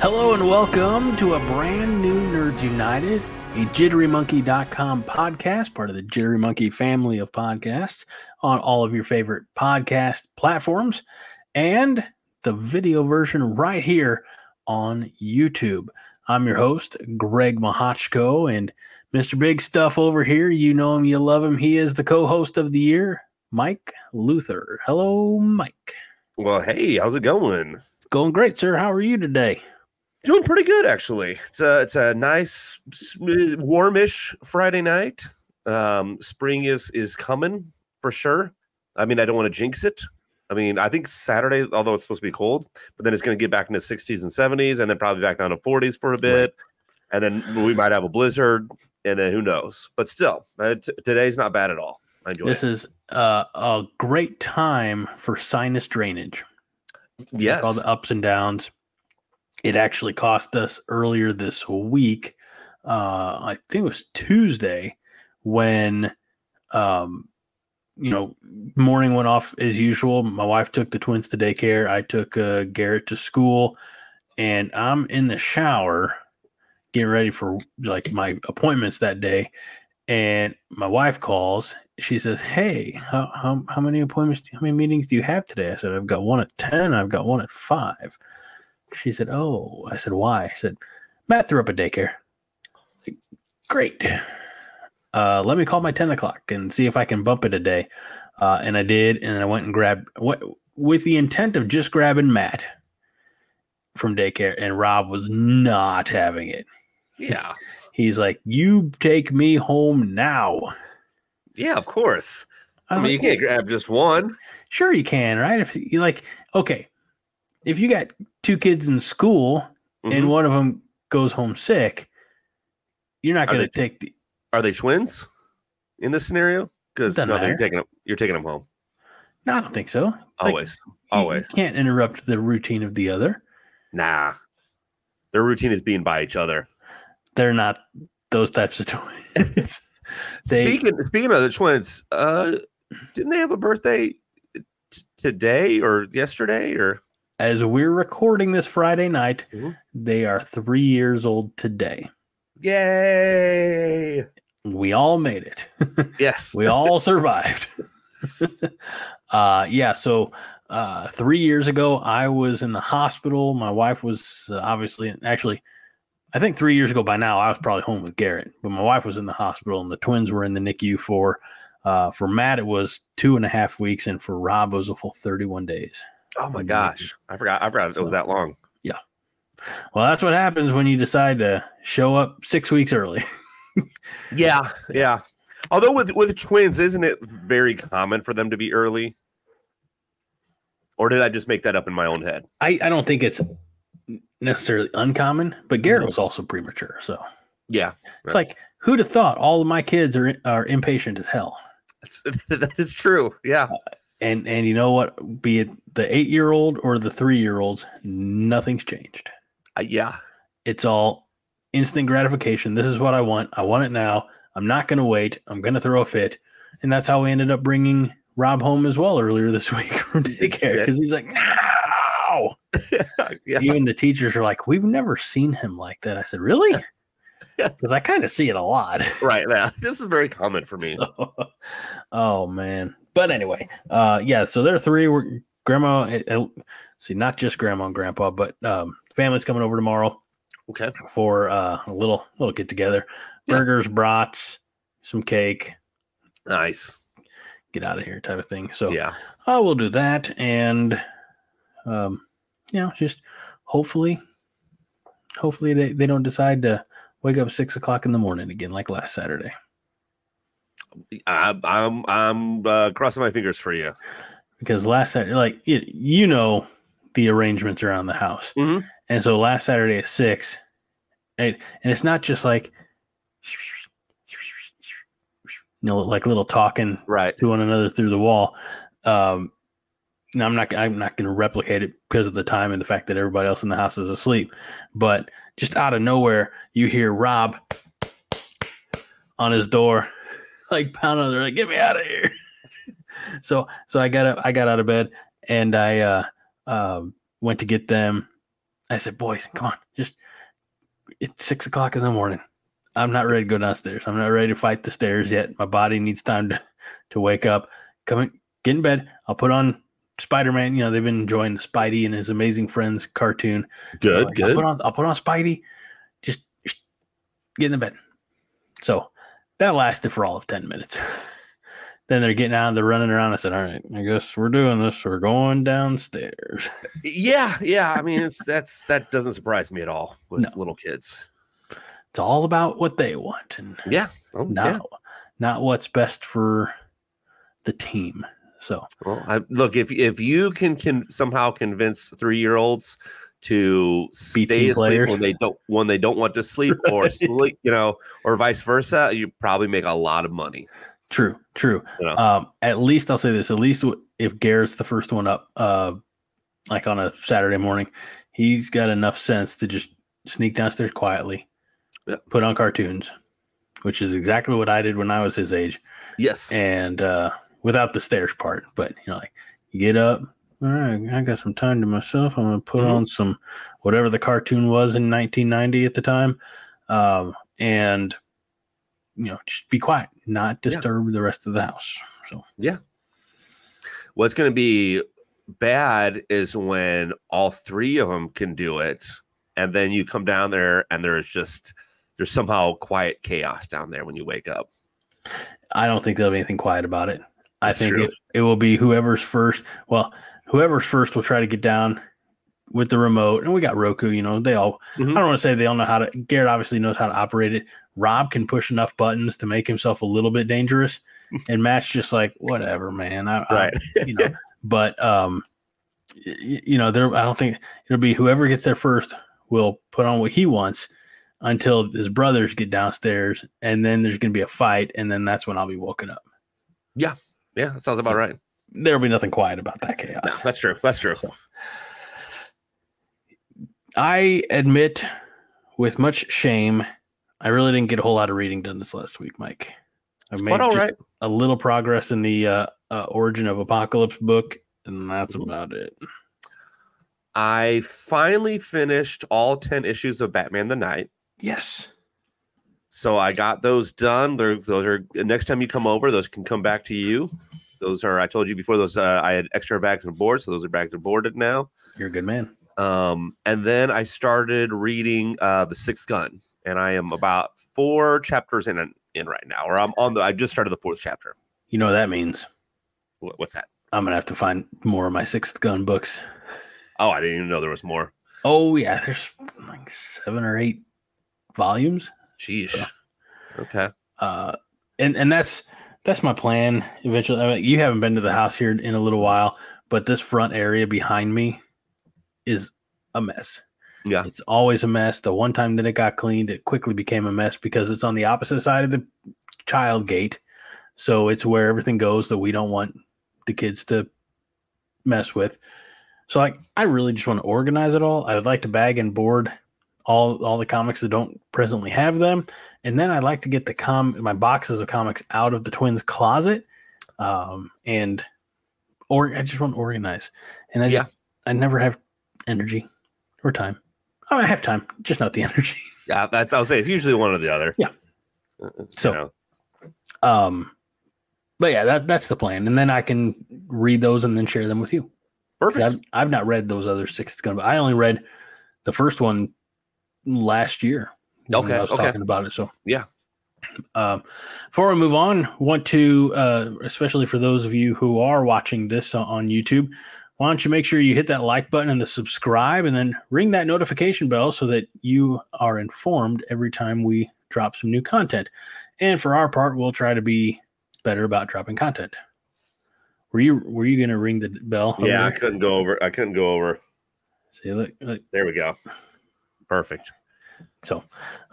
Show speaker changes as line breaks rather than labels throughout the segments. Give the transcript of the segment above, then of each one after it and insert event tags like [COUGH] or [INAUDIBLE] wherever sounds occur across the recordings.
Hello and welcome to a brand new Nerds United, a jitterymonkey.com podcast, part of the Jittery Monkey family of podcasts on all of your favorite podcast platforms and the video version right here on YouTube. I'm your host, Greg Mahochko, and Mr. Big Stuff over here, you know him, you love him. He is the co host of the year, Mike Luther. Hello, Mike.
Well, hey, how's it going?
Going great, sir. How are you today?
Doing pretty good, actually. It's a it's a nice, warmish Friday night. Um, spring is is coming for sure. I mean, I don't want to jinx it. I mean, I think Saturday, although it's supposed to be cold, but then it's going to get back into 60s and 70s, and then probably back down to 40s for a bit, and then we might have a blizzard and then who knows? But still, uh, t- today's not bad at all. I enjoy
this. It. Is uh, a great time for sinus drainage.
Yes,
like all the ups and downs. It actually cost us earlier this week. Uh, I think it was Tuesday when, um, you know, morning went off as usual. My wife took the twins to daycare. I took uh, Garrett to school, and I'm in the shower getting ready for like my appointments that day. And my wife calls. She says, Hey, how, how, how many appointments, how many meetings do you have today? I said, I've got one at 10. I've got one at five. She said, Oh, I said, Why? I said, Matt threw up a daycare. Great. Uh, let me call my 10 o'clock and see if I can bump it a day. Uh, and I did. And I went and grabbed what with the intent of just grabbing Matt from daycare. And Rob was not having it.
Yeah. [LAUGHS]
He's like, you take me home now.
Yeah, of course. I, I mean, like, you can't grab just one.
Sure, you can, right? If you like, okay, if you got two kids in school mm-hmm. and one of them goes home sick, you're not going to take the.
Are they twins in this scenario? Because no, you're taking them. You're taking them home.
No, I don't think so.
Always, like, always.
You can't interrupt the routine of the other.
Nah, their routine is being by each other
they're not those types of [LAUGHS] twins. [LAUGHS]
they, speaking speaking of the twins, uh, didn't they have a birthday t- today or yesterday or?
As we're recording this Friday night, they are three years old today.
Yay!
We all made it. [LAUGHS]
Yes,
we all survived. [LAUGHS] uh, yeah. So uh, three years ago, I was in the hospital. My wife was uh, obviously actually I think three years ago by now, I was probably home with Garrett, but my wife was in the hospital and the twins were in the NICU for, uh, for Matt, it was two and a half weeks. And for Rob, it was a full 31 days.
Oh my gosh. I forgot. I forgot it was that long.
Yeah. Well, that's what happens when you decide to show up six weeks early. [LAUGHS]
yeah. Yeah. Although with, with twins, isn't it very common for them to be early? Or did I just make that up in my own head?
I, I don't think it's necessarily uncommon, but Garrett mm-hmm. was also premature. So
yeah,
it's like who'd have thought all of my kids are are impatient as hell. [LAUGHS]
that is true. Yeah.
And and you know what? Be it the eight year old or the three year olds, nothing's changed.
Uh, yeah.
It's all instant gratification. This is what I want. I want it now. I'm not going to wait. I'm going to throw a fit. And that's how we ended up bringing Rob home as well earlier this [LAUGHS] week from daycare because he's like, wow. [LAUGHS] yeah. Even the teachers are like, we've never seen him like that. I said, really? [LAUGHS] [LAUGHS] Because I kind of see it a lot.
Right. Yeah. [LAUGHS] This is very common for me. So,
oh, man. But anyway, uh, yeah. So there are three. We're, grandma, eh, see, not just grandma and grandpa, but um, family's coming over tomorrow.
Okay.
For uh, a little little get together. Burgers, yeah. brats, some cake.
Nice.
Get out of here type of thing. So
yeah,
I will do that. And um, you know, just hopefully, hopefully they, they don't decide to wake up six o'clock in the morning again like last Saturday.
I, I'm I'm uh, crossing my fingers for you
because last Saturday, like you, you know, the arrangements around the house.
Mhm.
And so last Saturday at six, and, and it's not just like, you know, like little talking
Right.
to one another through the wall. Um, now I'm not I'm not going to replicate it because of the time and the fact that everybody else in the house is asleep. But just out of nowhere, you hear Rob on his door, [LAUGHS] like pounding on the like get me out of here. [LAUGHS] so so I got up, I got out of bed and I uh, um, went to get them. I said, boys, come on, just it's six o'clock in the morning. I'm not ready to go downstairs. I'm not ready to fight the stairs yet. My body needs time to, to wake up. Come in, get in bed. I'll put on Spider Man. You know, they've been enjoying the Spidey and his amazing friends cartoon.
Good.
Like, I'll
good.
put on I'll put on Spidey. Just, just get in the bed. So that lasted for all of 10 minutes. [LAUGHS] then they're getting out, they're running around. I said, All right, I guess we're doing this. We're going downstairs. [LAUGHS]
Yeah. Yeah. I mean, it's that's that doesn't surprise me at all with
No.
little kids.
It's all about what they want and
Yeah. Oh,
not
yeah.
not what's best for the team. So
Well, I, look if if you can can somehow convince three year olds to stay asleep
players.
when they don't when they don't want to sleep [LAUGHS] or sleep, you know, or vice versa, you probably make a lot of money.
true, true.
You know?
Um, at least I'll say this: at least if Garrett's the first one up, uh, like on a Saturday morning, he's got enough sense to just sneak downstairs quietly,
Yeah.
put on cartoons, which is exactly what I did when I was his age,
Yes.
and uh, without the stairs part. But you know, like you get up. All right, I got some time to myself. I'm gonna put
Mhm.
on some whatever the cartoon was in 1990 at the time, um, and you know, just be quiet, not
Yeah.
disturb the rest of the house. So
yeah, What's to be bad is when all three of them can do it, and then you come down there and there's just there's somehow quiet chaos down there when you wake up.
I don't think there'll be anything quiet about it. I
That's
think it, it will be whoever's first. Well, whoever's first will try to get down with the remote. And we got Roku, you know, they all,
Mhm.
I don't want to say they all know how to, Garrett obviously knows how to operate it. Rob can push enough buttons to make himself a little bit dangerous. [LAUGHS] and Matt's just like, whatever, man. I, I-
Right. [LAUGHS]
you know, but, um, you know, there, I don't think it'll be whoever gets there first will put on what he wants until his brothers get downstairs. And then there's going to be a fight. And then that's when I'll be woken up
Yeah, that sounds about right.
there'll be nothing quiet about that
No,
chaos.
that's true. That's true.
I admit with much shame, I really didn't get a whole lot of reading done this last week, Mike. I
It's
made
quite all
just
right.
a little progress in the uh, uh, Origin of Apocalypse book, and that's
Mhm.
about it.
I finally finished all 10 issues of Batman the Knight.
Yes.
So I got those done. They're, those are next time you come over, those can come back to you. Those are I told you before. Those uh, I had extra bags and board, so those are bags and boarded now.
You're a good man.
Um, and then I started reading uh, the Sixth Gun, and I am about four chapters in in right now, or I'm on the. I just started the fourth chapter.
You know what that means?
What, what's that?
I'm gonna have to find more of my sixth gun books.
Oh, I didn't even know there was more.
Oh yeah, there's like seven or eight volumes.
Jeez. Okay.
uh and and that's that's my plan eventually I mean, you haven't been to the house here in a little while but this front area behind me is a mess
Yeah.
it's always a mess the one time that it got cleaned it quickly became a mess because it's on the opposite side of the child gate so it's where everything goes that we don't want the kids to mess with so like i really just want to organize it all i would like to bag and board all all the comics that don't presently have them and then I'd like to get the com my boxes of comics out of the twins' closet, um, and or I just want to organize. And I just,
Yeah.
I never have energy or time. Oh, I have time, just not the [LAUGHS] energy.
Yeah, that's. I'll say it's usually one or the other.
Yeah. So-
know.
Um, but yeah, that that's the plan, and then I can read those and then share them with you.
perfect.
I've, I've not read those other six gun, but I only read the first one last year.
Okay,
I was
okay.
talking about it. So
Yeah.
Um, before we move on, want to uh, especially for those of you who are watching this on- YouTube, why don't you make sure you hit that like button and the subscribe, and then ring that notification bell so that you are informed every time we drop some new content. And for our part, we'll try to be better about dropping content. Were you were you going to ring the bell?
Yeah, I couldn't go over. I couldn't go over.
See, look, look.
There we go. Perfect.
So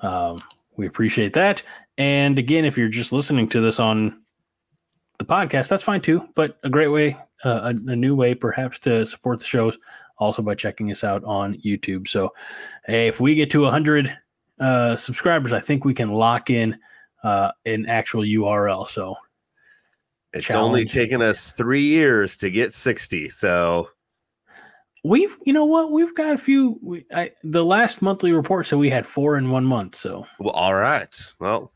um, we appreciate that. And again, if you're just listening to this on the podcast, that's fine too. But a great way, uh, a, a new way perhaps to support the shows, also by checking us out on YouTube. So hey, if we get to 100 uh, subscribers, I think we can lock in uh, an actual URL. So
It's only taken us three years to get 60. So
we've, you know what, we've got a few. We, I, the last monthly report said we had four in one month. So
well, all right. Well,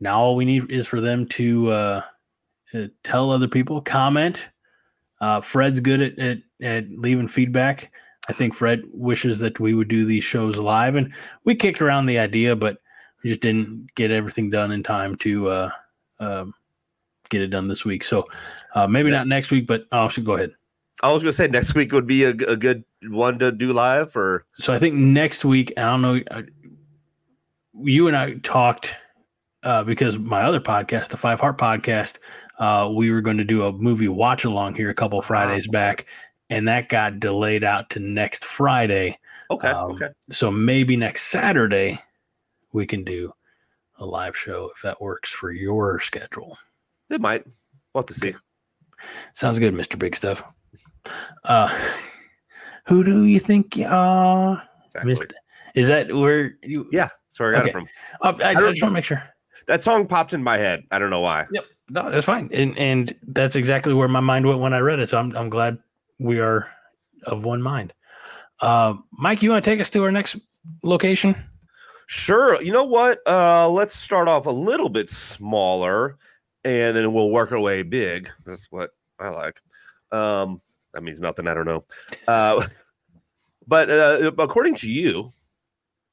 now all we need is for them to uh, uh, tell other people, comment. Uh, Fred's good at, at at leaving feedback. I think Fred wishes that we would do these shows live, and we kicked around the idea, but we just didn't get everything done in time to uh, um, get it done this week. So uh, maybe
Yeah.
not next week, but oh, so go ahead.
I was going to say next week would be a, a good one to do live or
So I think next week, I don't know. uh, You and I talked uh, because my other podcast, the Five Heart Podcast, uh, we were going to do a movie watch along here a couple Fridays back, and that got delayed out to next Friday.
okay.
Um,
okay.
So maybe next Saturday we can do a live show if that works for your schedule.
It might. We'll have to see.
Sounds good, Mister Big Stuff. Uh, who do you think you are?
Exactly.
Mr. Is that where you?
Yeah. That's where I got
Okay.
it from.
Oh, I, I
don't-
just want to make sure.
That song popped in my head. I don't know why. Yep.
No, that's fine, and and that's exactly where my mind went when I read it. So I'm I'm glad we are of one mind. Uh, Mike, you want to take us to our next location?
Sure. You know what? Uh, let's start off a little bit smaller and then we'll work our way big. That's what I like. Um, that means nothing. I don't know. Uh, [LAUGHS] but uh, according to you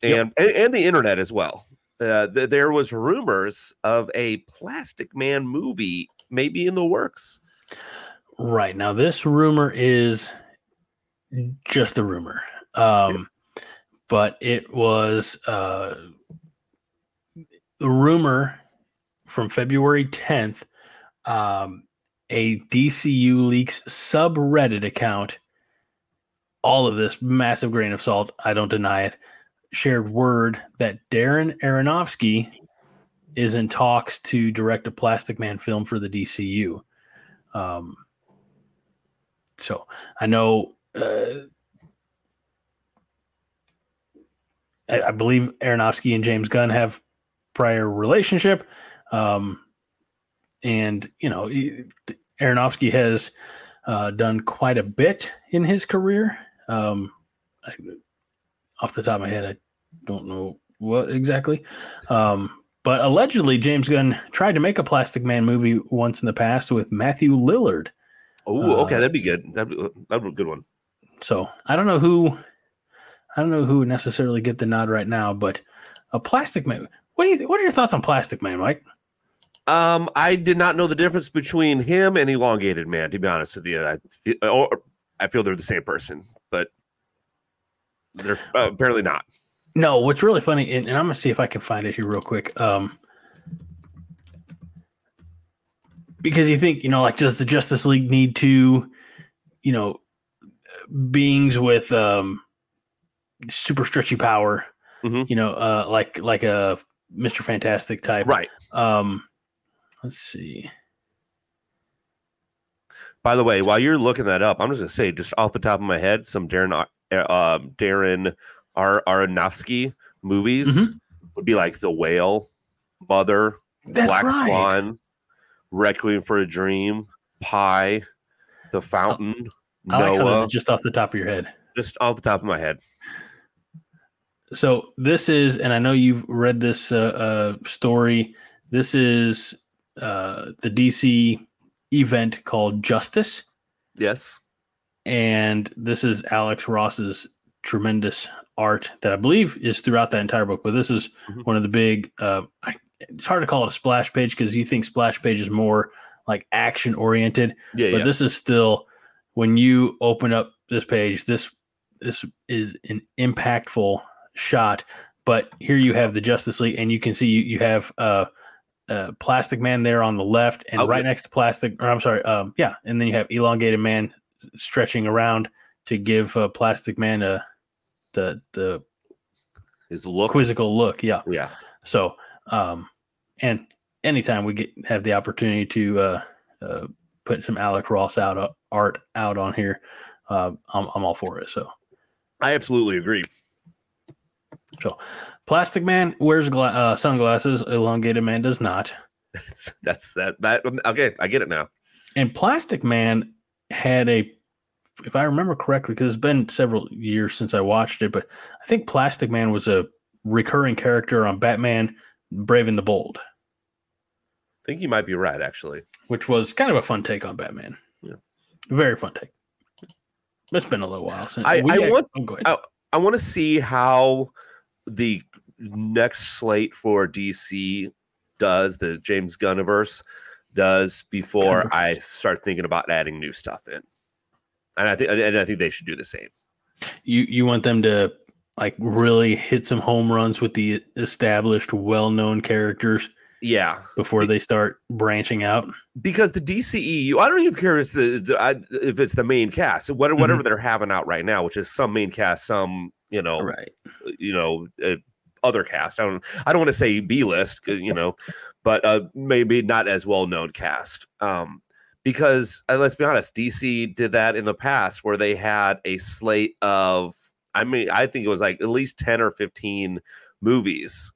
and, and, and the internet as well, uh, th- there was rumors of a Plastic Man movie maybe in the works.
Right now, this rumor is just a rumor, um, but it was uh, the rumor from February 10th. Um, a DCU leaks subreddit account. All of this massive grain of salt. I don't deny it. Shared word that Darren Aronofsky is in talks to direct a Plastic Man film for the DCU. Um, so I know, uh, I, I believe Aronofsky and James Gunn have prior relationship, um, and you know, Aronofsky has uh, done quite a bit in his career. Um, I, off the top of my head, I don't know what exactly. Um, but allegedly, James Gunn tried to make a Plastic Man movie once in the past with Matthew Lillard.
Oh, okay.
Uh,
That'd be good. That'd be, that'd be a good one.
So I don't know who, I don't know who would necessarily get the nod right now, but a Plastic Man. What do you? th- What are your thoughts on Plastic Man, Mike?
Um, I did not know the difference between him and elongated man. To be honest with you, I feel, or I feel they're the same person, but they're uh, apparently not.
No, what's really funny, and, and I'm gonna see if I can find it here real quick. Um, because you think, you know, like, does the Justice League need to, you know, beings with um, super stretchy power,
Mhm.
you know, uh, like like a Mister Fantastic type,
Right.
Um, let's see.
By the way, while you're looking that up, I'm just gonna say, just off the top of my head, some Darren uh, um, Darren Ar- Aronofsky movies
Mhm.
would be like The Whale, Mother,
That's
Black
right.
Swan, Requiem for a Dream, Pi, The Fountain,
I like how this
Noah.
is just off the top of your head.
just off the top of my head.
So this is, and I know you've read this uh, uh, story. This is uh, the DC event called Justice,
Yes.
and this is Alex Ross's tremendous art that I believe is throughout that entire book. But this is
Mhm.
one of the big. Uh, I, it's hard to call it a splash page because you think splash page is more like action oriented
Yeah.
but
yeah.
this is still when you open up this page this this is an impactful shot but here you have the justice league and you can see you, you have uh uh, plastic man there on the left and
Okay.
right next to plastic or i'm sorry um yeah and then you have elongated man stretching around to give uh, Plastic Man a the the
His look.
quizzical look. Yeah.
Yeah.
So, um, and anytime we get have the opportunity to uh, uh, put some Alex Ross out uh, art out on here, uh, I'm I'm all for it. So,
I absolutely agree.
Plastic Man wears gla- uh, sunglasses. Elongated Man does not.
That's that that okay, I get it now.
And Plastic Man had a, if I remember correctly, because it's been several years since I watched it, but I think Plastic Man was a recurring character on Batman Brave and the Bold,
I think you might be right, actually.
which was kind of a fun take on Batman.
Yeah.
Very fun take. It's been a little while since
I- I want-
oh.
I- I want to see how the next slate for DC does, the James Gunniverse does before
Gunniverse.
I start thinking about adding new stuff in. And I think and I think they should do the same.
you you want them to like really hit some home runs with the established, well-known characters
Yeah,
before they start branching out.
because the DCEU, I don't even care if it's the, the I, if it's the main cast, what,
Mm-hmm.
whatever they're having out right now, which is some main cast, some you know,
Right.
you know, uh, other cast. I don't, I don't want to say B list, you know, but uh, maybe not as well known cast. Um, because uh, let's be honest, DC did that in the past where they had a slate of, I mean, I think it was like at least ten or fifteen movies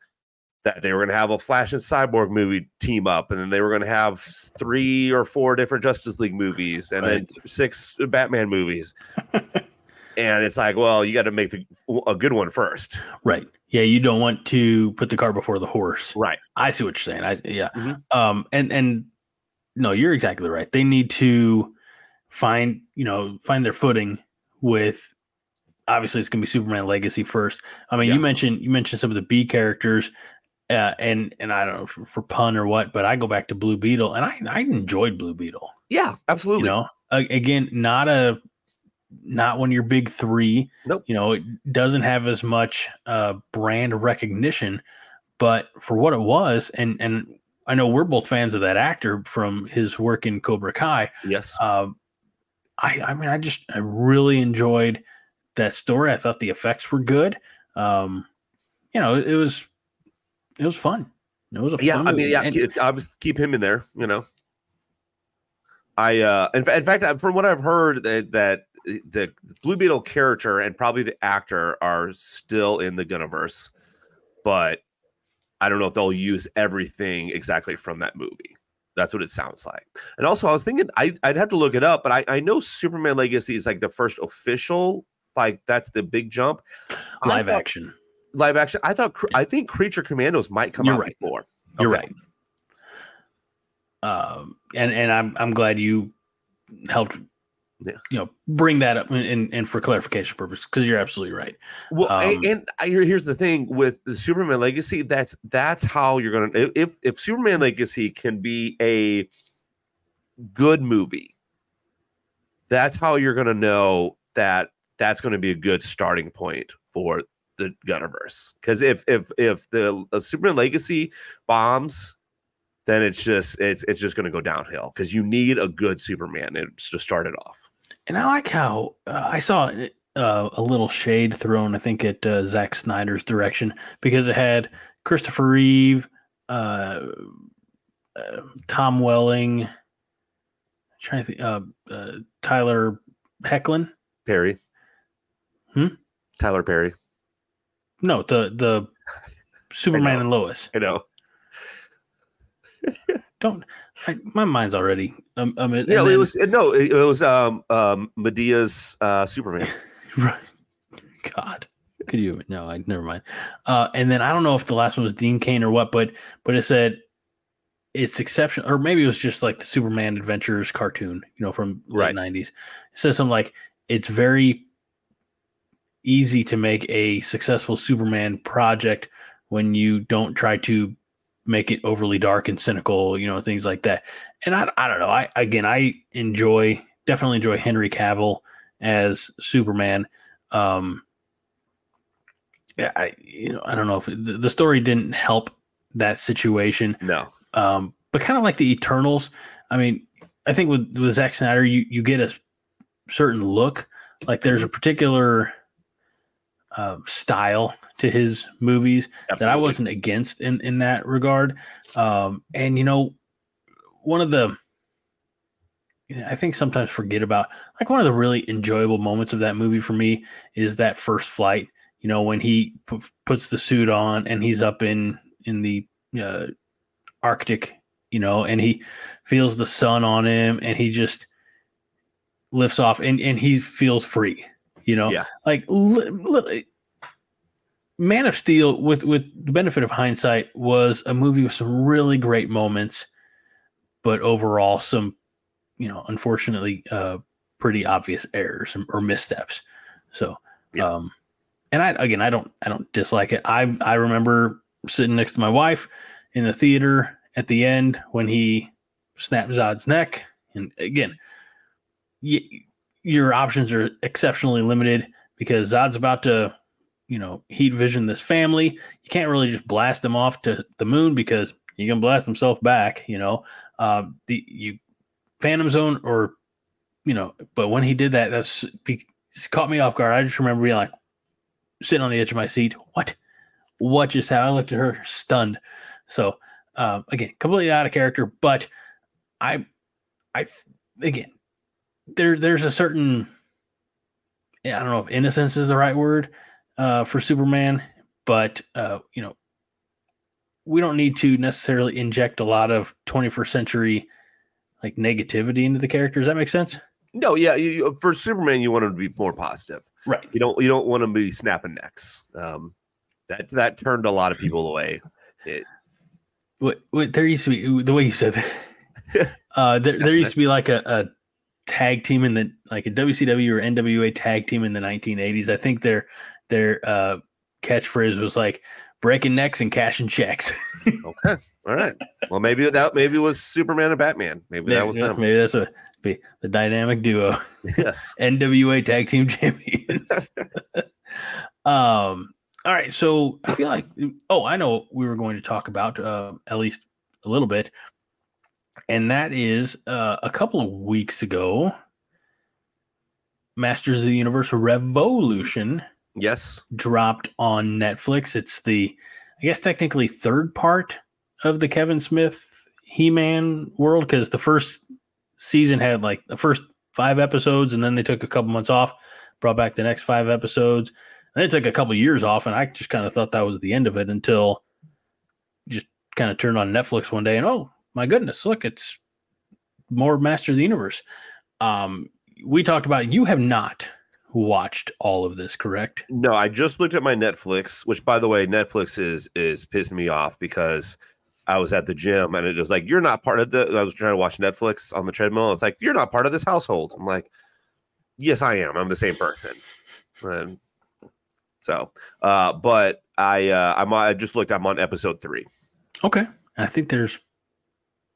that they were going to have a Flash and Cyborg movie team up, and then they were going to have three or four different Justice League movies, and then six Batman movies. [LAUGHS] and it's like, well, you got to make the, a good one first,
Right. Yeah, you don't want to put the car before the horse.
right?
I see what you're saying. I yeah.
Mhm.
Um and and no, you're exactly right. They need to find, you know, find their footing with obviously it's going to be Superman legacy first. I mean,
Yeah.
you mentioned you mentioned some of the B characters uh, and and I don't know for, for pun or what, but I go back to Blue Beetle and I I enjoyed Blue Beetle.
Yeah, absolutely.
You know, again, not a not one of your big three.
Nope.
You know, it doesn't have as much uh, brand recognition, but for what it was, and and I know we're both fans of that actor from his work in Cobra Kai.
yes,
Uh, I I mean, I just I really enjoyed that story. I thought the effects were good. Um, you know, it, was it was fun. It was a
yeah. I mean,
movie.
yeah.
And-
I was keep him in there. You know, I uh, in, in fact, from what I've heard, that that the Blue Beetle character and probably the actor are still in the Gunniverse, but I don't know if they'll use everything exactly from that movie. That's what it sounds like. And also, I was thinking I, I'd have to look it up, but I, I know Superman Legacy is like the first official, like that's the big jump.
Live
thought-
action.
live action. I thought I think Creature Commandos might come
You're
out
right.
before.
You're right. Um, and and I'm I'm glad you helped,
Yeah.
you know, bring that up and and for clarification purposes because you're absolutely right.
Well,
Um,
and I, here's the thing with the Superman Legacy. That's that's how you're gonna if- if Superman Legacy can be a good movie. That's how you're gonna know that that's going to be a good starting point for the Gunniverse. Because if if if the uh, Superman Legacy bombs, then it's just it's it's just going to go downhill. Because you need a good Superman to start it off.
And I like how uh, I saw uh, a little shade thrown, I think, at uh, Zack Snyder's direction because it had Christopher Reeve, uh, uh, Tom Welling, trying to think, uh, uh, Tyler Hoechlin.
Perry.
Hmm?
Tyler Perry.
No, the the [LAUGHS] Superman and Lois.
I know. [LAUGHS]
Don't I, my mind's already. Um, um, and
Yeah, it was no, it, was um um Madea's uh Superman. [LAUGHS]
Right. God. Could you no, I never mind. Uh and then I don't know if the last one was Dean Cain or what, but but it said it's exceptional or maybe it was just like the Superman Adventures cartoon, you know, from the
Right.
90s. It says something like it's very easy to make a successful Superman project when you don't try to make it overly dark and cynical, you know, things like that. And I, I don't know. I again, I enjoy definitely enjoy Henry Cavill as Superman. Um, yeah, I you know I don't know if the, the story didn't help that situation,
No.
um, but kind of like the Eternals. I mean, I think with with Zack Snyder, you you get a certain look Like there's a particular uh, style to his movies that I wasn't against in in that regard. Um, and you know, one of the I think sometimes forget about like one of the really enjoyable moments of that movie for me is that first flight. You know, when he pu- puts the suit on and he's up in in the uh, Arctic, you know, and he feels the sun on him and he just lifts off and and he feels free. You know,
Yeah.
like li- li- Man of Steel, with with the benefit of hindsight, was a movie with some really great moments, but overall some, you know, unfortunately, uh, pretty obvious errors or, missteps. So,
Yeah.
um, and I again, I don't, I don't dislike it. I I remember sitting next to my wife in the theater at the end when he snapped Zod's neck, and again, y- your options are exceptionally limited because Zod's about to you know, heat vision this family. You can't really just blast them off to the moon because you can blast himself back, you know. Uh, the you Phantom Zone or you know, but when he did that, that's be, caught me off guard. I just remember being like sitting on the edge of my seat. What? What just happened? I looked at her stunned. So um, again, completely out of character, but I, I again, there there's a certain I don't know if innocence is the right word uh, for Superman, but uh, you know, we don't need to necessarily inject a lot of 21st century like negativity into the character. Does that make sense?
No, yeah, you, for Superman, you want him to be more positive.
Right.
You don't you don't want him to be snapping necks. Um, that that turned a lot of people away. It,
What, what there used to be the way you said that. [LAUGHS] uh, there, there used to be like a, a tag team in the like a WCW or NWA tag team in the 1980s. I think their their uh, catchphrase was like breaking necks and cashing checks. [LAUGHS]
okay, all right. Well, maybe that maybe it was Superman and Batman. Maybe that was them.
maybe that's what be the dynamic duo.
Yes. [LAUGHS]
NWA Tag Team Champions. [LAUGHS] um. All right, so I feel like oh, I know what we were going to talk about uh, at least a little bit, and that is uh, a couple of weeks ago. Masters of the Universe Revolution
Yes.
dropped on Netflix. It's the, I guess, technically third part of the Kevin Smith He Man world because the first season had like the first five episodes and then they took a couple months off, brought back the next five episodes. And they took a couple years off, and I just kind of thought that was the end of it until just kind of turned on Netflix one day and oh my goodness, look, it's more Master of the Universe. Um, we talked about you have not watched all of this, correct?
No, I just looked at my Netflix, which by the way, Netflix is is pissing me off because I was at the gym and it was like, you're not part of the I was trying to watch Netflix on the treadmill. It's like, you're not part of this household. I'm like, yes, I am. I'm the same person. And so uh, but I uh I'm I just looked, I'm on episode three.
Okay. I think there's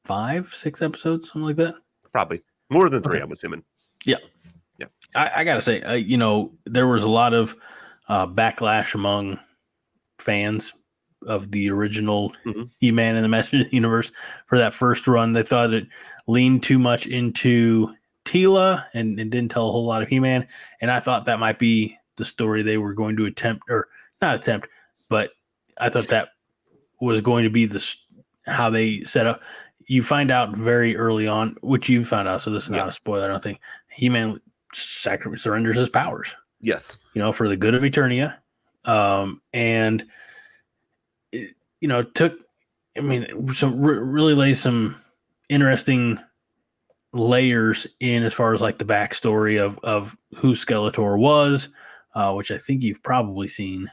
five, six episodes, something like that.
Probably more than three,
Okay.
I'm assuming.
I, I gotta say, uh, you know, there was a lot of uh, backlash among fans of the original
Mhm.
He-Man and the Master of the Universe for that first run. They thought it leaned too much into Teela and, and didn't tell a whole lot of He-Man. And I thought that might be the story they were going to attempt, or not attempt, but I thought that was going to be the how they set up. You find out very early on, which you found out. So this is
Yeah.
not a spoiler. I don't think He-Man sacri- surrenders his powers,
Yes.
you know, for the good of Eternia. Um, and it, you know, took, I mean, some re- really lays some interesting layers in as far as like the backstory of of who Skeletor was, uh, which I think you've probably seen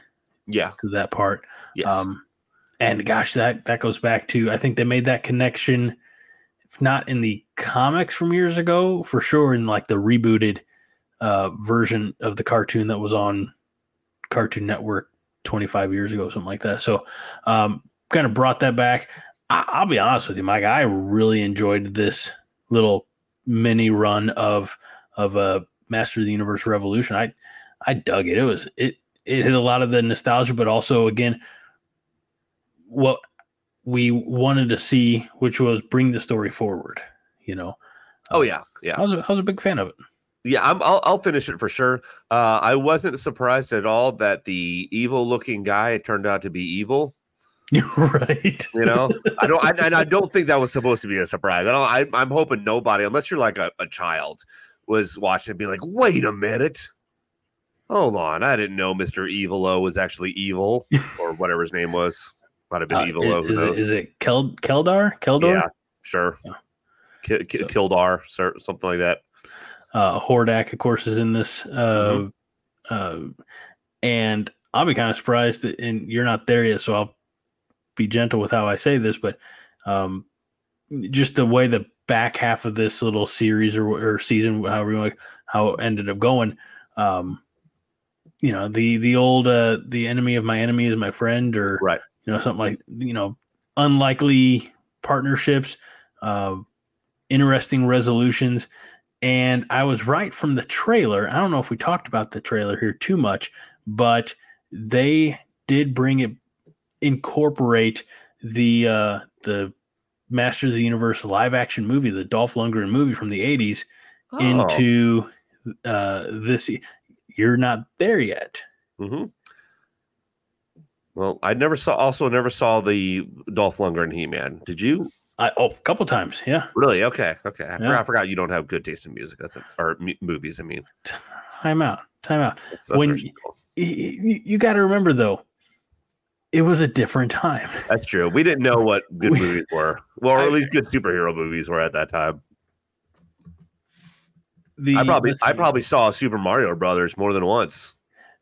Yeah.
to that part.
Yes.
Um, and gosh, that that goes back to I think they made that connection, if not in the comics from years ago, for sure in like the rebooted uh, version of the cartoon that was on Cartoon Network 25 years ago, something like that. So, um, kind of brought that back. I, I'll be honest with you, Mike. I really enjoyed this little mini run of of a Master of the Universe Revolution. I I dug it. It was it it hit a lot of the nostalgia, but also again what we wanted to see, which was bring the story forward. You know,
oh yeah. Yeah.
I was a, I was a big fan of it.
Yeah, I'm, I'll I'll finish it for sure. Uh, I wasn't surprised at all that the evil looking guy turned out to be evil. [LAUGHS]
right.
You know, I don't, I, [LAUGHS] and I don't think that was supposed to be a surprise. I don't. I, I'm hoping nobody, unless you're like a, a child, was watching and be like, "Wait a minute, hold on, I didn't know Mister Evil O was actually evil, or [LAUGHS] whatever his name was. Might have been
Uh,
Evil O.
is, it, is it Kel, Keldar? Keldor?
Yeah, sure.
Yeah.
Ki- ki-
So-
Kildar, sir, something like that.
Uh, Hordak, of course, is in this. Uh, uh, and I'll be kind of surprised that, and you're not there yet, so I'll be gentle with how I say this, but um, just the way the back half of this little series or, or season, however you like, how it ended up going, um, you know, the the old uh, the enemy of my enemy is my friend, or
Right.
you know, something like you know, unlikely partnerships, uh, interesting resolutions. And I was right from the trailer. I don't know if we talked about the trailer here too much, but they did bring it incorporate the uh the Master of the Universe live action movie, the Dolph Lundgren movie from the 80s
Oh.
into uh this you're not there yet.
Mm-hmm. Well, I never saw. Also, never saw the Dolph Lundgren He Man. Did you?
I oh a couple times, yeah.
Really? Okay. Okay. I,
Yeah.
forgot, I forgot you don't have good taste in music. That's a, or mu- movies. I mean,
Time out. Time out.
that's, that's,
When-
understandable.
You, you got to remember though, it was a different time.
that's true. We didn't know what [LAUGHS] good
We-
movies were. Well, or at least good superhero movies were at that time.
The
I probably, I probably saw Super Mario Brothers more than once.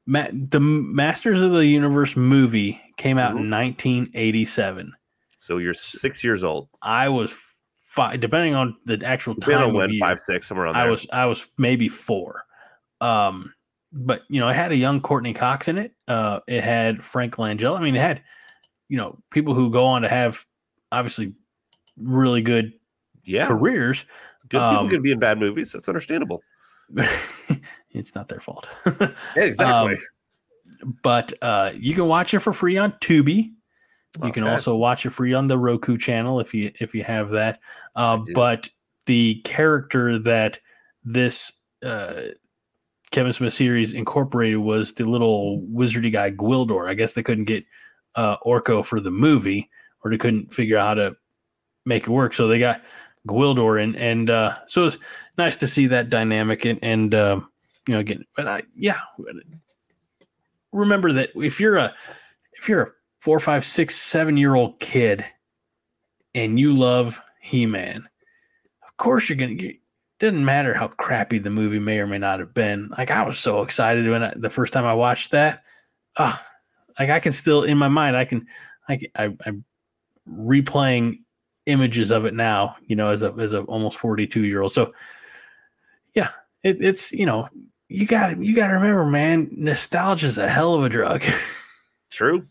Ma- the Masters of the Universe movie came out
Mhm.
in 1987.
So you're six years old.
I was five, depending on the actual
Depending
time
on
of
when,
year,
five, six, somewhere around there.
I was I was maybe four. Um, but you know, it had a young Courteney Cox in it. Uh, it had Frank Langella. I mean, it had you know people who go on to have obviously really good
yeah.
careers.
Good people
um,
can be in bad movies. That's understandable. [LAUGHS]
it's not their fault. [LAUGHS]
Yeah, exactly.
Um, but uh, you can watch it for free on Tubi. You can also watch it free on the Roku channel if you if you have that. Uh, but the character that this uh, Kevin Smith series incorporated was the little wizardy guy Gwildor. I guess they couldn't get uh, Orko for the movie, or they couldn't figure out how to make it work, so they got Gwildor in, and uh, so it's nice to see that dynamic and and uh, you know again. But I yeah, remember that if you're a if you're a four, five, six, seven year old kid and you love He Man, of course you're gonna. You, doesn't matter how crappy the movie may or may not have been. Like I was so excited when I, the first time I watched that. Ah, like I can still in my mind I can I I I'm replaying images of it now. You know, as a as a almost forty two year old. So yeah, it, it's you know you got you got to remember, man. Nostalgia is a hell of a drug. [LAUGHS]
True.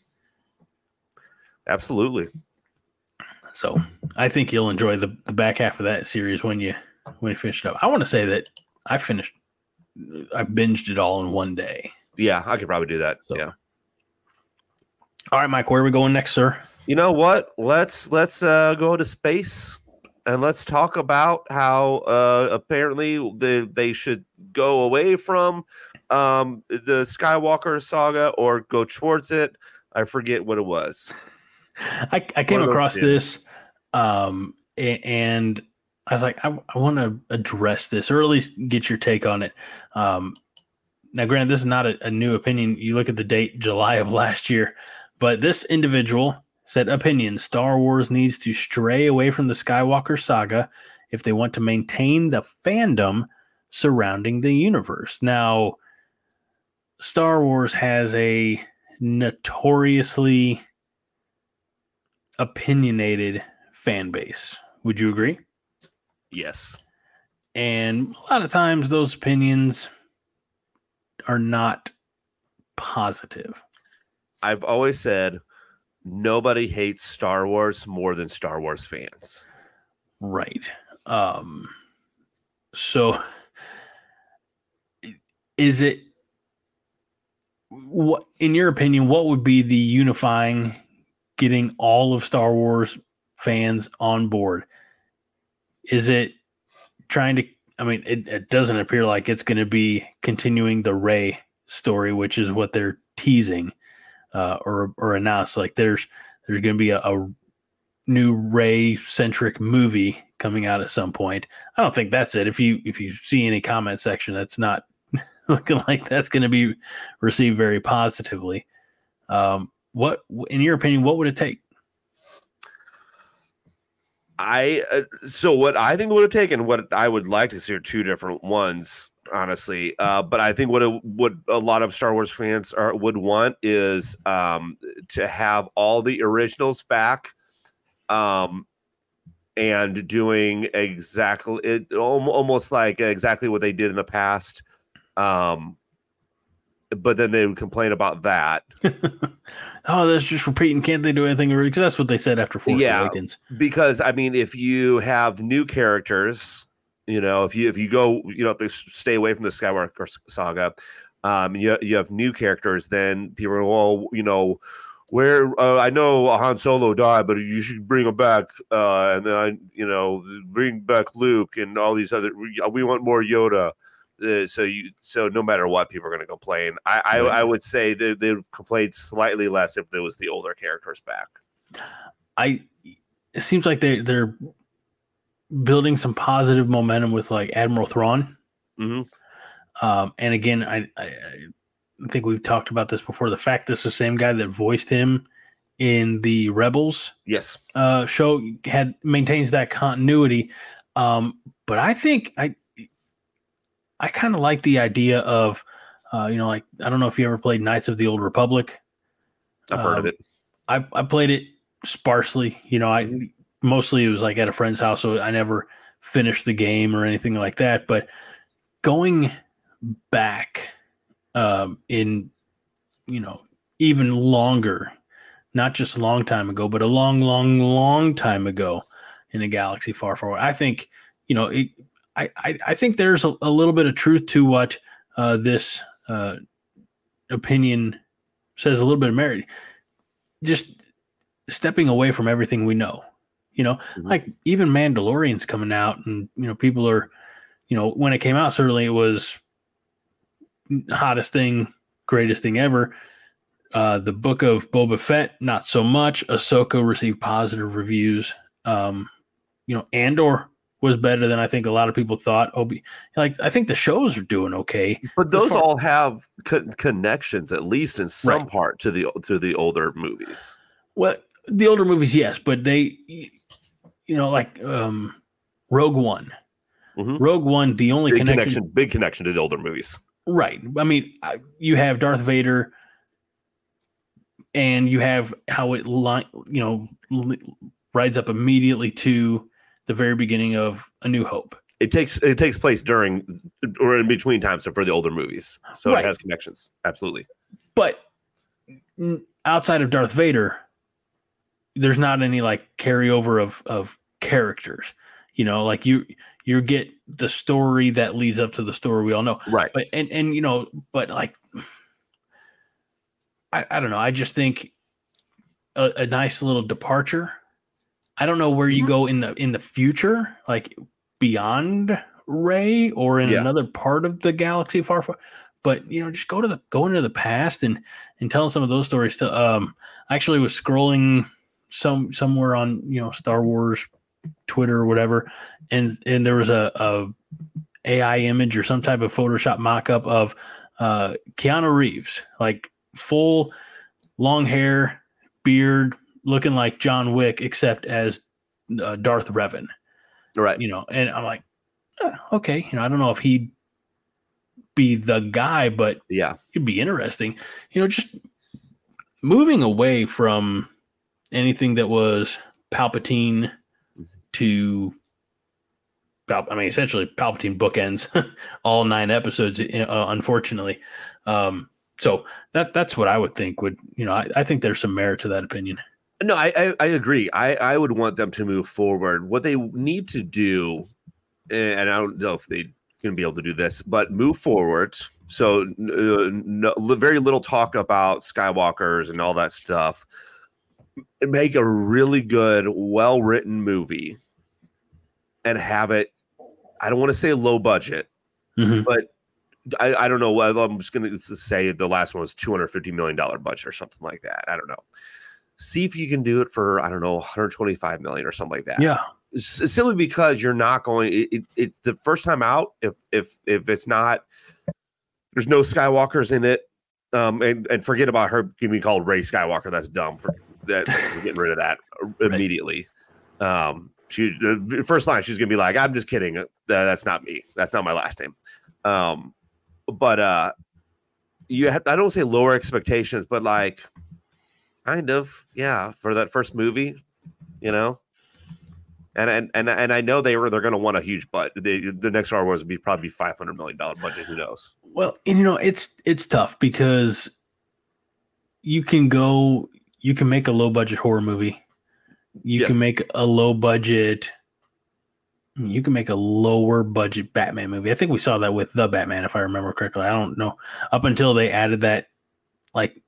Absolutely.
So I think you'll enjoy the, the back half of that series when you when you finish it up. I want to say that I finished I binged it all in one day.
Yeah, I could probably do that.
So-
yeah.
All right, Mike, where are we going next, sir?
You know what? Let's let's uh, go to space and let's talk about how uh, apparently the, they should go away from um, the Skywalker saga or go towards it. I forget what it was. [LAUGHS]
I, I came across
two.
this um and I was like, I, I want to address this or at least get your take on it. Um now granted, this is not a, a new opinion. You look at the date July of last year, but this individual said opinion Star Wars needs to stray away from the Skywalker saga if they want to maintain the fandom surrounding the universe. Now, Star Wars has a notoriously opinionated fan base. Would you agree?
Yes.
And a lot of times those opinions are not positive.
I've always said nobody hates Star Wars more than Star Wars fans.
Right. Um so [LAUGHS] is it what in your opinion what would be the unifying getting all of Star Wars fans on board? Is it trying to I mean, it, it doesn't appear like it's going to be continuing the Rey story, which is what they're teasing uh, or or announced. Like there's there's going to be a, a new Rey centric movie coming out at some point. I don't think that's it. If you if you see any comment section, that's not [LAUGHS] looking like that's going to be received very positively. Um, what, in your opinion, what would it take?
I uh, so what I think would have taken what I would like to see are two different ones, honestly. Uh, but I think what it, what a lot of Star Wars fans are would want is um, to have all the originals back, um, and doing exactly it almost like exactly what they did in the past. Um, but then they would complain about that. [LAUGHS]
oh, that's just repeating. Can't they do anything? Because that's what they said after Force yeah, Awakens.
Because I mean, if you have new characters, you know, if you if you go, you know, if they stay away from the Skywalker saga, um, you you have new characters, then people are, well, you know, where uh, I know Han Solo died, but you should bring him back, uh, and then I, you know, bring back Luke and all these other. We want more Yoda. Uh, so you so no matter what, people are going to complain. I, I, I would say they they complain slightly less if there was the older characters back.
I it seems like they they're building some positive momentum with like Admiral Thrawn.
Mm-hmm.
Um, and again, I, I, I think we've talked about this before. The fact this the same guy that voiced him in the Rebels,
yes,
uh, show had maintains that continuity. Um, but I think I I kind of like the idea of, uh, you know, like I don't know if you ever played Knights of the Old Republic.
I've heard um, of it.
I, I played it sparsely. You know, I mostly it was like at a friend's house, so I never finished the game or anything like that. But going back um, in, you know, even longer, not just a long time ago, but a long, long, long time ago in a galaxy far, far away. I think, you know, it, I, I, think there's a, a, little bit of truth to what uh, this uh, opinion says, a little bit of merit. Just stepping away from everything we know. You know, mm-hmm. like even Mandalorian's coming out, and you know, people are, you know, when it came out, certainly it was hottest thing, greatest thing ever. Uh, the book of Boba Fett, not so much. Ahsoka received positive reviews. Um, you know, Andor was better than I think a lot of people thought. Obi, like I think the shows are doing okay,
but those far- all have co- connections at least in some right. part to the to the older movies.
Well, the older movies, yes, but they, you know, like um, Rogue One. Mm-hmm. Rogue One, the only
big
connection,
connection, big connection to the older movies.
Right. I mean, you have Darth Vader, and you have how it, line, you know, rides up immediately to the very beginning of A New Hope.
It takes it takes place during or in between times so for the older movies, so right. it has connections. Absolutely,
but outside of Darth Vader, there's not any like carryover of of characters. You know, like you you get the story that leads up to the story we all know,
right?
But and and you know, but like I, I don't know. I just think a, a nice little departure I don't know where you mm-hmm. go in the in the future, like beyond Rey or in yeah. another part of the galaxy far far. But you know, just go to the go into the past and and tell some of those stories. To um, I actually was scrolling some somewhere on you know Star Wars Twitter or whatever, and and there was a, a AI image or some type of Photoshop mock-up of uh, Keanu Reeves, like full long hair, beard, looking like John Wick, except as uh, Darth Revan.
Right.
You know, and I'm like, eh, okay, you know, I don't know if he'd be the guy, but
yeah,
it'd be interesting. You know, just moving away from anything that was Palpatine to I mean, essentially, Palpatine bookends [LAUGHS] all nine episodes. Uh, unfortunately, um, so that that's what I would think. Would you know? I, I think there's some merit to that opinion.
No, I, I, I agree. I I would want them to move forward. What they need to do, and I don't know if they going to be able to do this, but move forward. So uh, no, very little talk about Skywalkers and all that stuff. Make a really good, well written movie, and have it I don't want to say low budget,
Mhm.
but I, I don't know. I'm just going to say the last one was 250 million dollar budget or something like that. I don't know. See if you can do it for I don't know 125 million or something like that.
Yeah.
S- simply because you're not going. It, it, it's the first time out. If if if it's not, there's no Skywalkers in it. Um, and and forget about her being called Rey Skywalker. That's dumb. For that, we're getting rid of that [LAUGHS] immediately. Um, she the first line she's gonna be like, "I'm just kidding. Uh, that's not me. That's not my last name." Um, but uh, you have I don't say lower expectations, but like, kind of, yeah, for that first movie, you know. And and and, and I know they were they're gonna want a huge but the the next Star Wars would be probably five hundred million dollar budget. Who knows?
Well, and you know, it's it's tough because you can go you can make a low budget horror movie. You
Yes.
can make a low budget you can make a lower budget Batman movie. I think we saw that with the Batman if I remember correctly. I don't know. Up until they added that like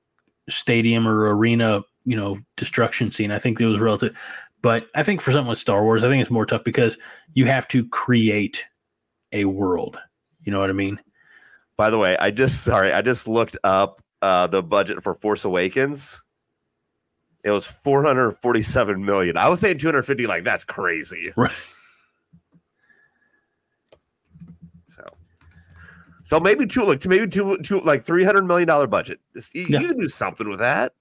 stadium or arena, you know, destruction scene. I think it was relative. But I think for something with Star Wars, I think it's more tough because you have to create a world. You know what I mean?
By the way, I just sorry, I just looked up uh the budget for Force Awakens. It was 447 million. I was saying 250, like that's crazy.
Right.
So maybe two like maybe two two like 300 million dollar budget. You,
Yeah.
you can do something with that.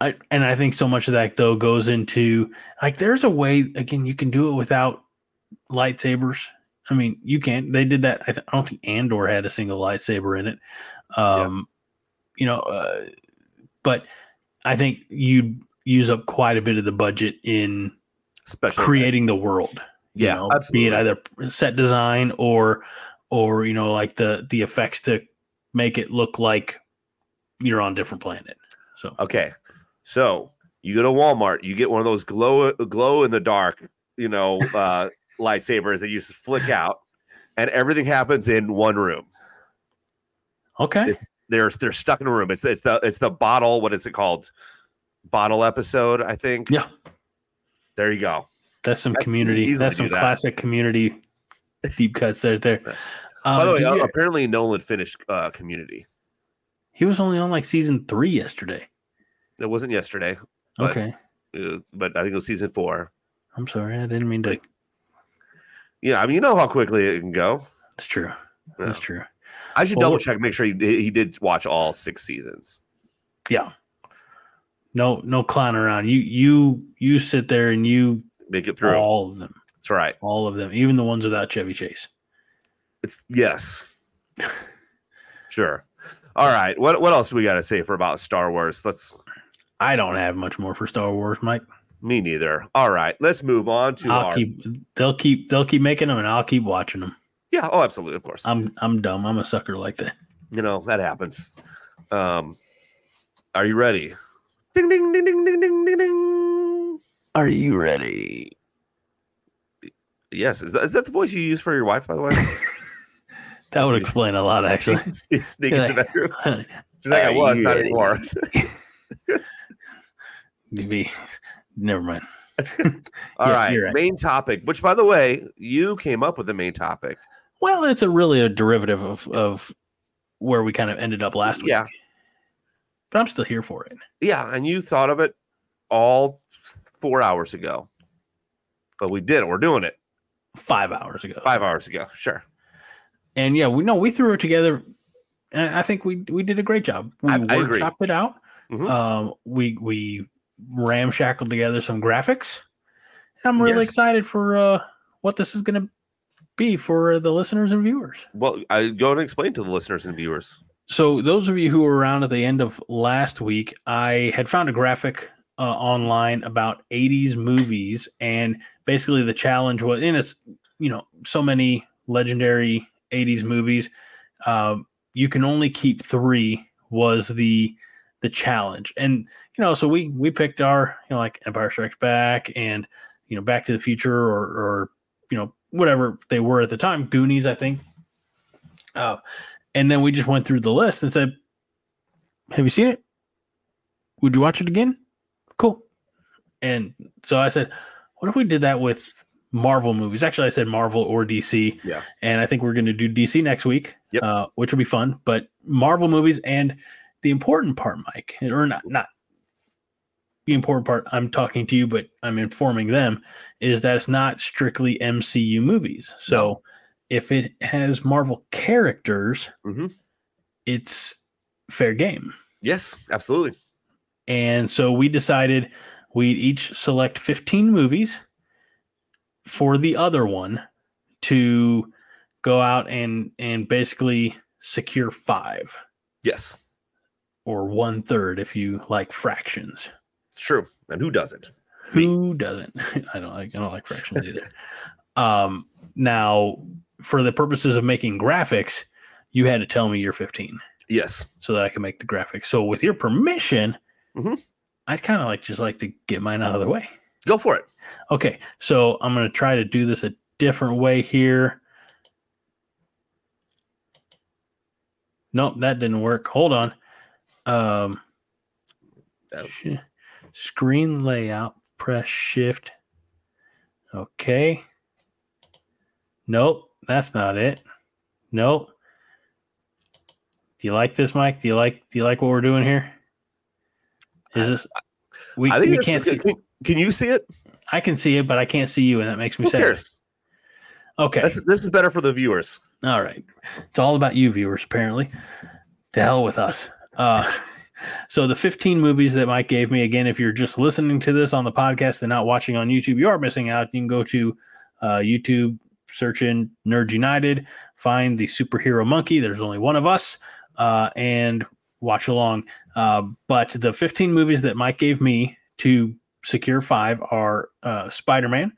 I, and I think so much of that though goes into like there's a way again you can do it without lightsabers. I mean, you can't. They did that. I, th- I don't think Andor had a single lightsaber in it. Um, you know, uh, but I think you'd use up quite a bit of the budget in
Special
creating the world. you
Yeah,
know,
absolutely.
Be it either set design or or you know like the the effects to make it look like you're on a different planet. So
Okay. So you go to Walmart, you get one of those glow glow in the dark, you know, [LAUGHS] uh lightsabers that you just flick out, and everything happens in one room.
okay,
They're they're stuck in a room. It's it's the it's the bottle. What is it called? Bottle episode, I think.
Yeah.
There you go.
that's some
That's
community. That's some
that.
classic community [LAUGHS] deep cuts there. There.
By
Um,
the way, uh,
you-
apparently Nolan finished uh, Community.
he was only on like season three yesterday.
It wasn't yesterday, But-
Okay,
uh, but I think it was season four.
I'm sorry, I didn't mean to.
Like- Yeah, I mean, you know how quickly it can go.
It's true.
Yeah.
That's true.
I should
Well,
double check, make sure he, he did watch all six seasons.
Yeah. No, no clown around. You, you, you sit there and you
Make it through.
all of them,
That's right.
all of them, even the ones without Chevy Chase.
It's yes. [LAUGHS] sure. All right. What what else do we got to say for about Star Wars? Let's
I don't have much more for Star Wars, Mike.
me neither. All right. Let's move on to
I'll
our
keep. They'll keep. They'll keep making them, and I'll keep watching them.
Yeah, oh absolutely, of course.
I'm. I'm dumb. I'm a sucker like that.
you know, that happens. Um are you ready? Ding ding ding ding ding ding ding ding.
Are you ready?
Yes, is that, is that the voice you use for your wife, by the way? [LAUGHS]
That would explain a lot, actually. [LAUGHS]
Sneak in the bedroom. [LAUGHS] Uh, She's like, I
uh,
was, not anymore.
Maybe. Never mind.
All
Yeah,
right,
right.
main topic. Which, by the way, you came up with the main topic.
Well, it's a really a derivative of of where we kind of ended up last week.
Yeah.
But I'm still here for it.
Yeah, and you thought of it all four hours ago, but we did it. We're doing it
Five hours ago.
five hours ago. Sure.
And yeah, we know we threw it together. And I think we we did a great job. We
I- I
workshopped it out.
Mhm.
Um, we we ramshackled together some graphics. I'm really
Yes.
excited for uh, what this is going to be for the listeners and viewers.
Well, I go and explain to the listeners and viewers.
So, those of you who were around at the end of last week, I had found a graphic uh, online about 80s movies, and basically the challenge was, and it's you know so many legendary 80s movies. Um, you can only keep three was the the challenge, and you know, so we we picked our you know like Empire Strikes Back and you know Back to the Future or or you know whatever they were at the time, Goonies, I think. Uh, and then we just went through the list and said, Have you seen it? Would you watch it again? Cool. And so I said, What if we did that with Marvel movies. Actually, I said Marvel or DC.
Yeah.
And I think we're going to do DC next week,
Yep.
uh, which will be fun. But Marvel movies and the important part, Mike, or not, not the important part. I'm talking to you, but I'm informing them is that it's not strictly MCU movies. So if it has Marvel characters,
Mhm.
it's fair game.
Yes, absolutely.
And so we decided we'd each select 15 movies for the other one to go out and and basically secure five
Yes,
or one third if you like fractions.
it's true. And who doesn't? Me.
Who doesn't? [LAUGHS] I don't like I don't like fractions either. [LAUGHS] um now for the purposes of making graphics, you had to tell me you're 15
Yes.
so that I can make the graphics. So with your permission,
Mhm.
I'd kind of like just like to get mine out of the way.
Go for it.
Okay, so I'm going to try to do this a different way here. Nope, that didn't work. Hold on. Um, sh- screen layout, press shift. Okay. Nope, that's not it. Nope. Do you like this, Mike? Do you like do you like what we're doing here? Is this we,
I think
we can't see
Can, can you see it?
I can see it, but I can't see you, and that makes me
Who
sad.
cares?
Okay.
That's, this is better for the viewers.
All right. It's all about you, viewers, apparently. To hell with us. Uh, [LAUGHS] so, the 15 movies that Mike gave me, again, if you're just listening to this on the podcast and not watching on YouTube, you are missing out. You can go to uh, YouTube, search in Nerds United, find the superhero monkey. There's only one of us, uh, and watch along. Uh, but the 15 movies that Mike gave me to secure five are uh, Spider Man,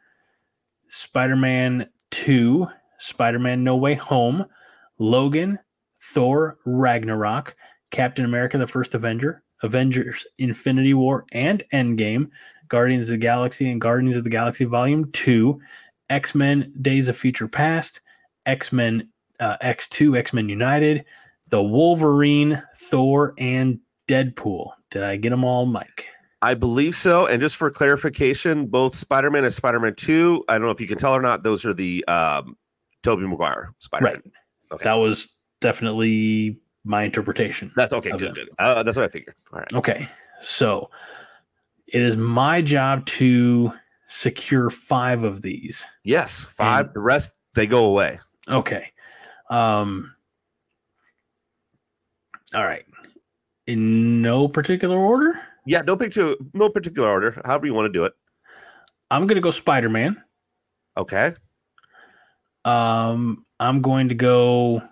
Spider Man 2, Spider Man No Way Home, Logan, Thor Ragnarok, Captain America the First Avenger, Avengers Infinity War and Endgame, Guardians of the Galaxy and Guardians of the Galaxy Volume 2, X Men Days of Future Past, X Men uh, X2, X Men United, The Wolverine, Thor, and Deadpool. Did I get them all, Mike?
I believe so. And just for clarification, both Spider Man and Spider Man 2, I don't know if you can tell or not, those are the um, Tobey Maguire Spider Man.
Right.
Okay.
That was definitely my interpretation.
That's okay. Good, good. Uh, that's what I figured. All right.
Okay. So it is my job to secure five of these.
Yes. Five.
And-
the rest, they go away.
Okay. Um all right. In no particular order,
Yeah. No particular, no particular order. However you want to do it.
I'm gonna go Spider-Man.
Okay.
Um I'm going to go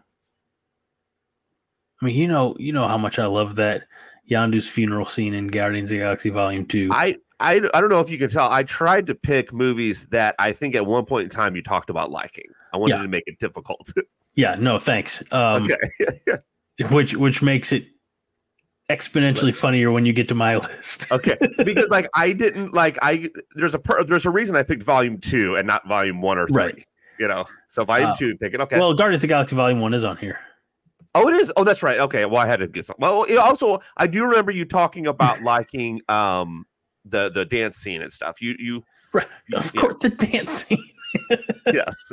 I mean, you know, you know how much I love that Yondu's funeral scene in Guardians of the Galaxy Volume 2.
I, I, I don't know if you can tell. I tried to pick movies that I think at one point in time you talked about liking. I wanted
Yeah.
to make it difficult. [LAUGHS]
yeah, no, thanks. Um
okay. [LAUGHS]
which which makes it exponentially funnier when you get to my [LAUGHS] list.
okay. Because like I didn't like I there's a per, there's a reason I picked volume two and not volume one or three.
Right.
You know. So volume
Uh,
two pick it. Okay.
Well, Guardians of the Galaxy Volume One is on here.
oh it is. Oh that's right. Okay. Well I had to get some. Well it also I do remember you talking about [LAUGHS] liking um the the dance scene and stuff. You you
Right. Of
Yeah.
course, the dance scene. [LAUGHS]
yes.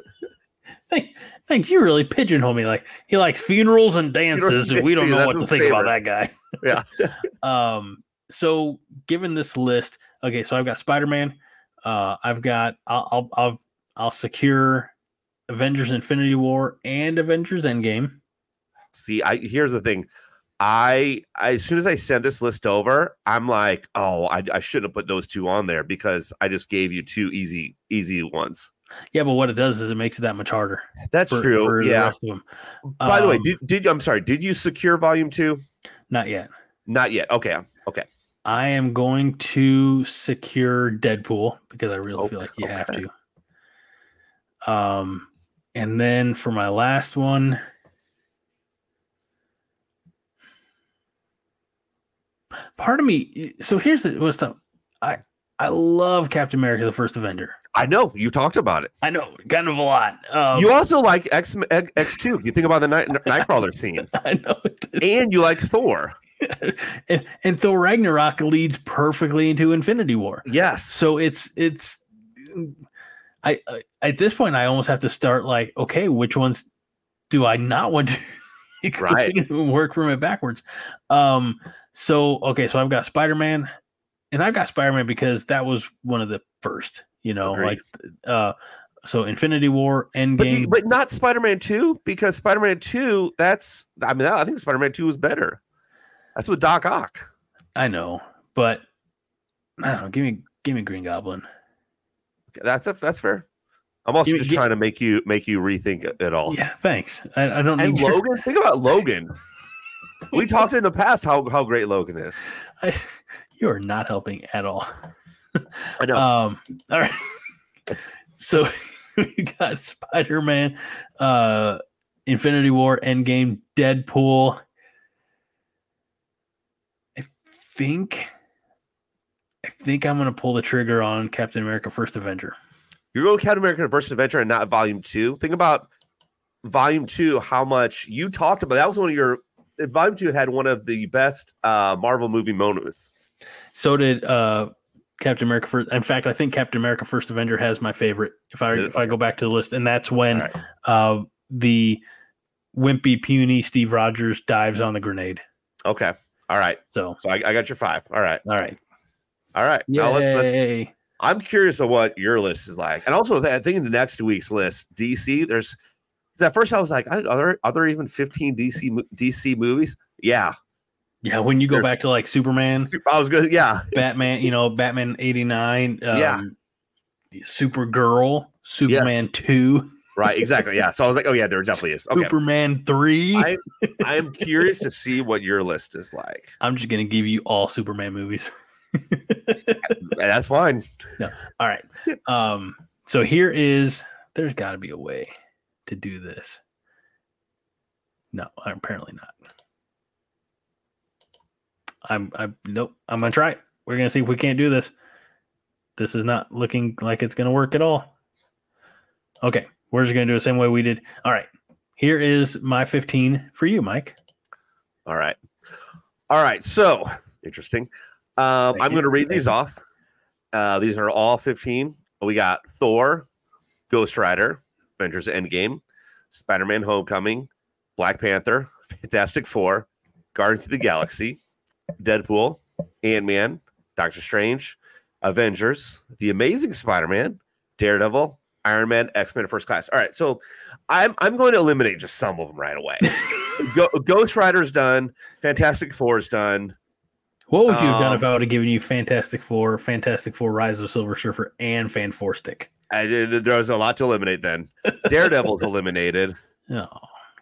Thanks. You really pigeonhole me. Like he likes funerals and dances, and we don't know what to think about that guy.
Yeah. [LAUGHS]
Um. So, given this list, okay. So I've got Spider Man. Uh, I've got. I'll. I'll. I'll, I'll secure Avengers: Infinity War and Avengers: Endgame.
See, I here's the thing. I, I as soon as I sent this list over, I'm like, oh, I, I should have put those two on there because I just gave you two easy, easy ones.
Yeah, but what it does is it makes it that much harder.
That's
for,
true.
For the
yeah.
rest of them.
By the way,
Um,
did, did I'm sorry, did you secure volume two?
Not yet.
Not yet. Okay. Okay.
I am going to secure Deadpool because I really feel like you have to. Um, and then for my last one, part of me. So here's the what's up. I I love Captain America: The First Avenger.
I know you talked about it.
I know, kind of a lot. Um,
you also like X X two. You think about the night [LAUGHS] Nightcrawler scene, [LAUGHS]
I know,
and you like Thor. [LAUGHS]
and, and Thor Ragnarok leads perfectly into Infinity War.
Yes.
So it's it's I, I at this point I almost have to start like, okay, which ones do I not want to
Right.
work from it backwards? Um, so okay, so I've got Spider Man, and I've got Spider Man because that was one of the first, you know,
Agreed.
like uh, so Infinity War, Endgame.
but not Spider-Man 2 because Spider-Man 2 that's I mean I think Spider-Man 2 was better. That's with Doc Ock.
I know, but I don't know. Give me give me Green Goblin.
Okay, That's that's fair. I'm also
Give
just trying to make you make you rethink it all.
Yeah, thanks. I, I don't
And
your-
Logan, think about Logan. [LAUGHS] We talked in the past how how great Logan is.
I, you are not helping at all.
I know.
Um, all right. [LAUGHS] So [LAUGHS] we got Spider Man, uh, Infinity War, Endgame, Deadpool. I think, I think I'm gonna pull the trigger on Captain America: First Avenger.
You're going Captain America First Avenger and not Volume Two. Think about Volume Two. How much you talked about that was one of your Volume Two had one of the best uh, Marvel movie moments.
So did uh, Captain America: First. In fact, I think Captain America: First Avenger has my favorite. If I if I go back to the list, and that's when
right.
uh, the wimpy, puny Steve Rogers dives on the grenade.
Okay. All right.
So,
So I, I got your five. All right.
all right,
All right. Now let's, let's
yay!
I'm curious of what your list is like, and also I think in the next week's list, DC. There's. at first I was like, are there are there even 15 DC DC movies? Yeah,
Yeah, when you go back to like Superman,
I was good. Yeah,
Batman, you know, Batman '89, um,
Yeah.
Supergirl, Superman Two,
right, exactly. Yeah, so I was like, oh yeah, there definitely is. Okay,
Superman Three.
I- I am curious to see what your list is like.
I'm just gonna give you all Superman movies. [LAUGHS]
That's fine. No.
All right. Um, so here is there's got to be a way to do this. No, apparently not. I'm I nope, I'm gonna try it. We're gonna see if we can't do this. This is not looking like it's gonna work at all. Okay, we're just gonna do the same way we did. All right. Here is my 15 for you, Mike.
All right, all right. So interesting. Um, I'm going to read these off. Uh, these are all 15. We got Thor, Ghost Rider, Avengers Endgame, Spider Man Homecoming, Black Panther, [LAUGHS] Fantastic Four, Guardians of the Galaxy, Deadpool, Ant Man, Doctor Strange, Avengers, The Amazing Spider Man, Daredevil, Iron Man, X Men First Class. All right, so I'm I'm going to eliminate just some of them right away. [LAUGHS] Go, Ghost Rider's done, Fantastic Four's done.
What would you have done
Um,
if I would have given you Fantastic Four, Fantastic Four, Rise of Silver Surfer, and Fan Four Stick?
I, there was a lot to eliminate then. [LAUGHS] Daredevil's eliminated.
No.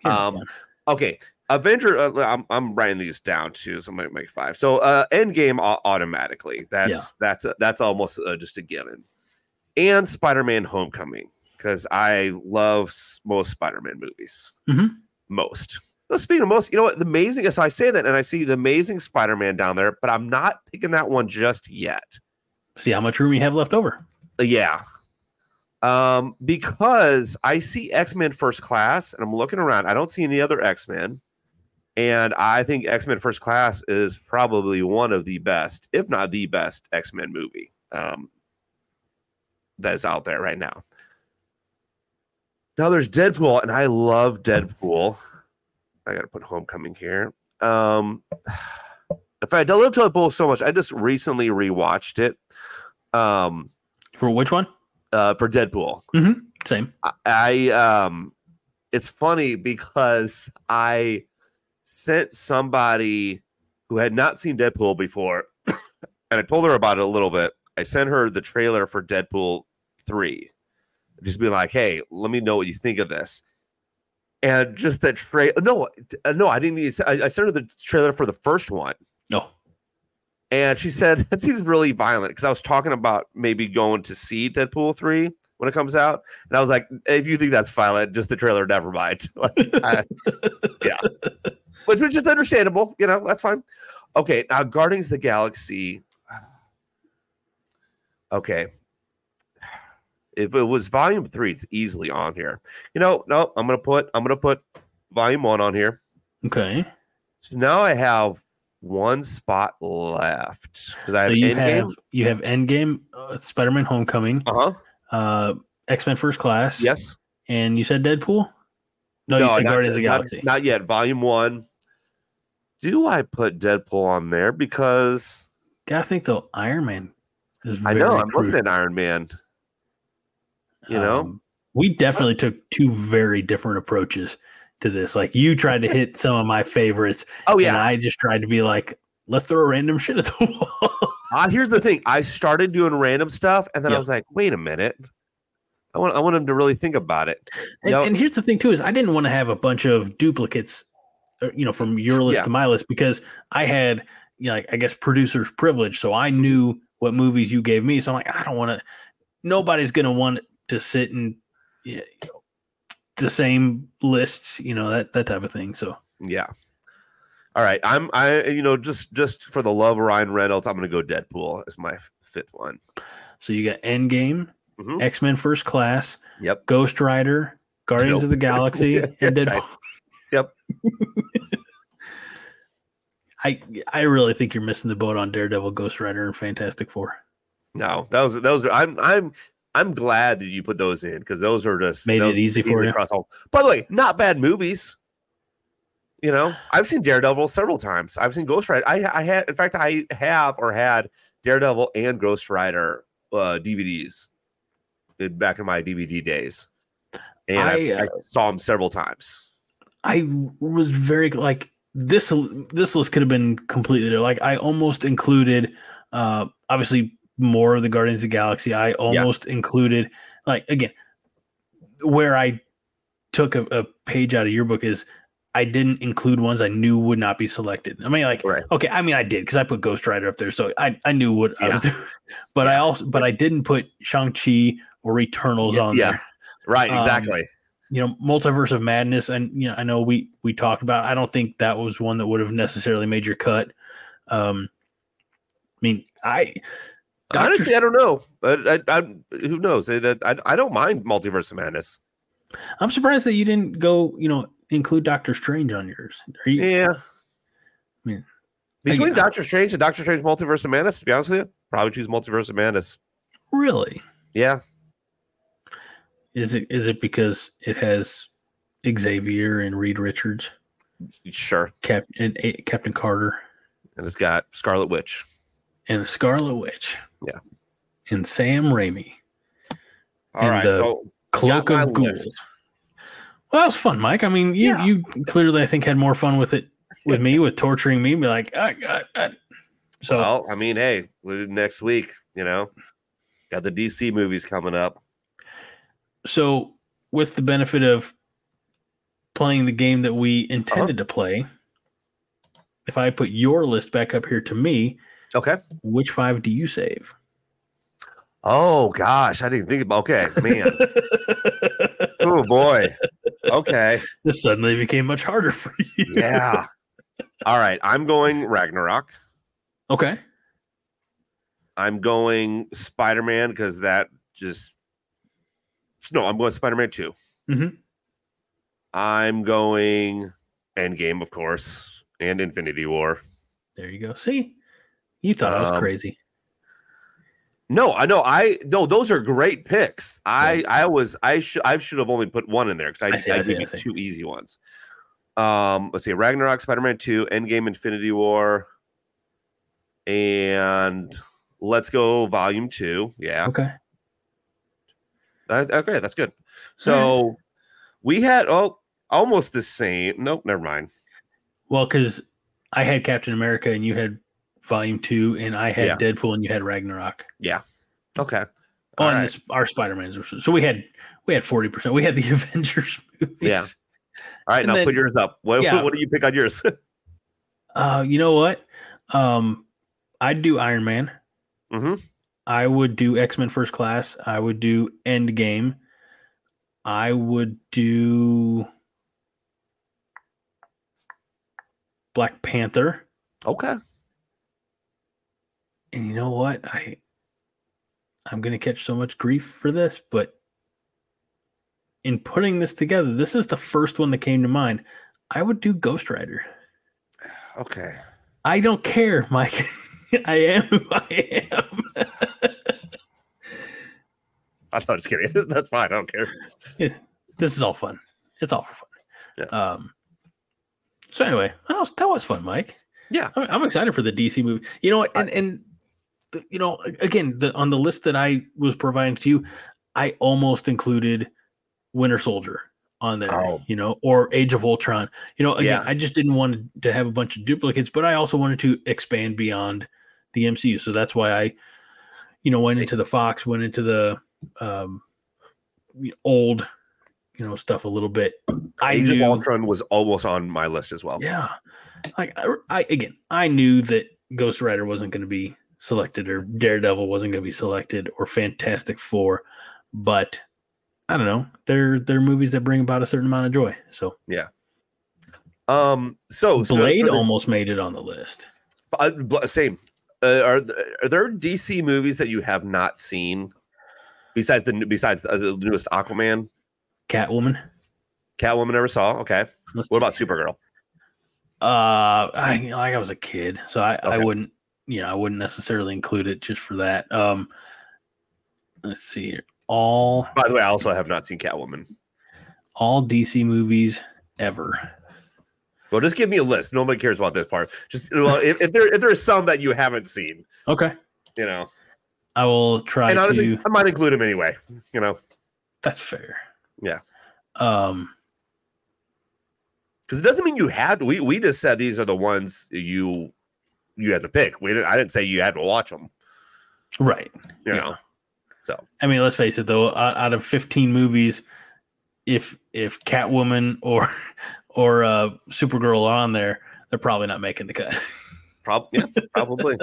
Um. Okay, Avenger. Uh, I'm I'm writing these down too, so I'm gonna make five. So, uh, Endgame au- automatically. That's that's a, that's almost uh, just a given. And Spider-Man: Homecoming because I love most Spider-Man movies.
Mhm.
Most. So speaking of most, you know what? The amazing. So I say that, and I see the Amazing Spider-Man down there, but I'm not picking that one just yet.
See how much room you have left over.
Uh, Yeah. Um, because I see X-Men First Class and I'm looking around. I don't see any other X-Men. And I think X-Men First Class is probably one of the best, if not the best, X-Men movie um, that is out there right now. Now there's Deadpool, and I love Deadpool. I gotta put Homecoming here. Um, [SIGHS] if I love Deadpool so much, I just recently rewatched it. Um,
For which one?
uh, for Deadpool.
Same.
I, I um, it's funny because I sent somebody who had not seen Deadpool before, [COUGHS] and I told her about it a little bit. I sent her the trailer for Deadpool three, just be like, "Hey, let me know what you think of this." And just that trailer. No, uh, no, I didn't. Even, I, I sent her the trailer for the first one.
No.
And she said [LAUGHS] that seems really violent because I was talking about maybe going to see Deadpool 3 when it comes out. And I was like, if you think that's violent, just the trailer, never mind. [LAUGHS] like, I- [LAUGHS] yeah. Which, which is understandable. You know, that's fine. Okay. Now, Guardians of the Galaxy. [SIGHS] Okay. [SIGHS] If it was volume three, it's easily on here. You know, no, I'm gonna put I'm gonna put volume one on here.
Okay.
So now I have one spot left because I have
So you
Endgame.
have you have Endgame, uh, Spider-Man: Homecoming,
Uh huh.
uh, X Men First Class.
Yes.
And you said Deadpool? No, you said
not-
Guardians of the
not-
Galaxy.
Not, yet. Volume one. Do I put Deadpool on there? Because
Gotta think though, Iron Man is
I know I'm looking at Iron Man. You know?
Um, we definitely took two very different approaches to this. Like you tried to hit some of my favorites,
Oh
and
yeah.
I just tried to be like, let's throw random shit at the [LAUGHS] wall.
Uh, here's the thing. I started doing random stuff, and then I was like, wait a minute. I want I want him to really think about it.
and,
Yep.
and here's the thing too: is I didn't want to have a bunch of duplicates, you know, from your list
Yeah.
to my list because I had, you know, like, I guess producer's privilege, so I knew what movies you gave me. So I'm like, I don't want to. Nobody's gonna want to sit and you know, the same lists, you know, that that type of thing. So
Yeah. All right. I'm I you know just just for the love of Ryan Reynolds, I'm gonna go Deadpool as my fifth one.
so you got Endgame,
Mhm.
X Men First Class,
Yep.
Ghost Rider, Guardians
Nope.
of the Galaxy, [LAUGHS] and Deadpool.
Yep. [LAUGHS]
I I really think you're missing the boat on Daredevil, Ghost Rider, and Fantastic Four.
No, that was those. Are, I'm I'm I'm glad that you put those in because those are just
Made it easy for you.
across all. By the way, not bad movies. You know, I've seen Daredevil several times. I've seen Ghost Rider. I I had, in fact, I have or had Daredevil and Ghost Rider uh, DVDs in, back in my DVD days, and I,
I,
I
uh,
saw them several times.
I was very like this. This list could have been completely like I almost included, uh, obviously more of the Guardians of the Galaxy. I almost included like again where I took a, a page out of your book is I didn't include ones I knew would not be selected. I mean, like
Right.
okay, I mean I did because I put Ghost Rider up there, so I, I knew what I was doing. [LAUGHS] But I also but I didn't put Shang Chi or Eternals
Yeah,
on
yeah.
there.
Right,
Um,
exactly.
You know multiverse of madness and you know i know we we talked about i don't think that was one that would have necessarily made your cut um i mean i Doctor-
Honestly, I don't know, but I, I who knows? That I, I don't mind Multiverse of Madness.
i'm surprised that you didn't go you know include doctor strange on yours are you
Yeah.
I mean,
Between
I-
Doctor Strange and Doctor Strange Multiverse of Madness, to be honest with you, probably choose Multiverse of Madness.
really
Yeah.
Is it is it because it has xavier and reed richards
Sure.
Cap, and captain carter
And it's got Scarlet Witch.
and the scarlet witch
Yeah.
and sam raimi
All
And
right.
the-
so
cloak of ghouls
list.
well that was fun mike i mean you
Yeah.
you clearly i think had more fun with it with me with torturing me be like I, I, I. so
well, I mean, hey, next week, you know. Got the DC movies coming up.
So with the benefit of playing the game that we intended uh-huh. to play if i put your list back up here to me
Okay.
which five do you save
Oh gosh, I didn't think about okay, man. [LAUGHS] oh boy. Okay.
this suddenly became much harder for you
Yeah. All right. I'm going Ragnarok.
okay
I'm going Spider Man because that just no. I'm going Spider Man two.
Mhm.
I'm going Endgame, of course, and Infinity War.
there you go see you thought i was
Um,
crazy
No, I know. I no. Those are great picks. I I was I should I should have only put one in there because I,
I see,
I,
I see,
gave
I
you two easy ones. Um, let's see, Ragnarok, Spider Man two, Endgame, Infinity War, and let's go Volume two. Yeah,
okay
Okay, that's good. So we had oh almost the same. Nope, never mind.
well because i had captain america and you had volume two and i had
Yeah.
deadpool and you had ragnarok Yeah.
Okay.
on
All right.
this our spider-man's so we had we had 40% we had the [LAUGHS] avengers movies
Yeah. All right,
and
now
then-
put yours up. What,
yeah.
what do you pick on yours? [LAUGHS]
Uh, you know what? Um, I'd do Iron Man.
Mhm.
I would do X Men First Class. I would do Endgame. I would do Black Panther.
okay.
And you know what? I I'm gonna catch so much grief for this, but in putting this together, this is the first one that came to mind. I would do Ghost Rider.
Okay.
I don't care, Mike. [LAUGHS] I am who I am.
I'm not just kidding. [LAUGHS] That's fine. I don't care. [LAUGHS]
This is all fun. It's all for fun.
Yeah.
Um. So anyway, that was, that was fun, Mike.
Yeah.
I'm, I'm excited for the DC movie. You know? And and the, you know, again, the on the list that I was providing to you, I almost included Winter Soldier on there.
Oh.
You know, or Age of Ultron. You know, again,
Yeah.
I just didn't want to have a bunch of duplicates, but I also wanted to expand beyond the MCU. So that's why I, you know, went into the Fox, went into the um, old, you know, stuff a little bit. I
Age of Ultron was almost on my list as well.
yeah. Like I, I again, I knew that Ghost Rider wasn't going to be selected, or Daredevil wasn't going to be selected, or Fantastic Four, but I don't know. They're they're movies that bring about a certain amount of joy. So yeah.
Um. So, so
Blade
for the-
almost made it on the list.
uh, same. Uh, are are there DC movies that you have not seen besides the besides the, the newest Aquaman?
Catwoman.
Catwoman never saw. Okay.
Let's
What about. Supergirl?
Uh, I you know, like I was a kid, so I, I wouldn't, you know, I wouldn't necessarily include it just for that. Um, let's see here. All
By the way, I also have not seen Catwoman.
all DC movies ever.
Well, just give me a list. Nobody cares about this part. Just well, if, if there if there's some that you haven't seen,
Okay,
you know,
I will try
and honestly,
to.
I might include them anyway. You know,
That's fair.
Yeah.
Um.
because it doesn't mean you had. We we just said these are the ones you you had to pick. We didn't, I didn't say you had to watch them.
Right.
You
Yeah.
know, so
I mean, let's face it, though. Out, of fifteen movies, if if Catwoman or [LAUGHS] or uh, Supergirl are on there, they're probably not making the cut.
probably yeah, probably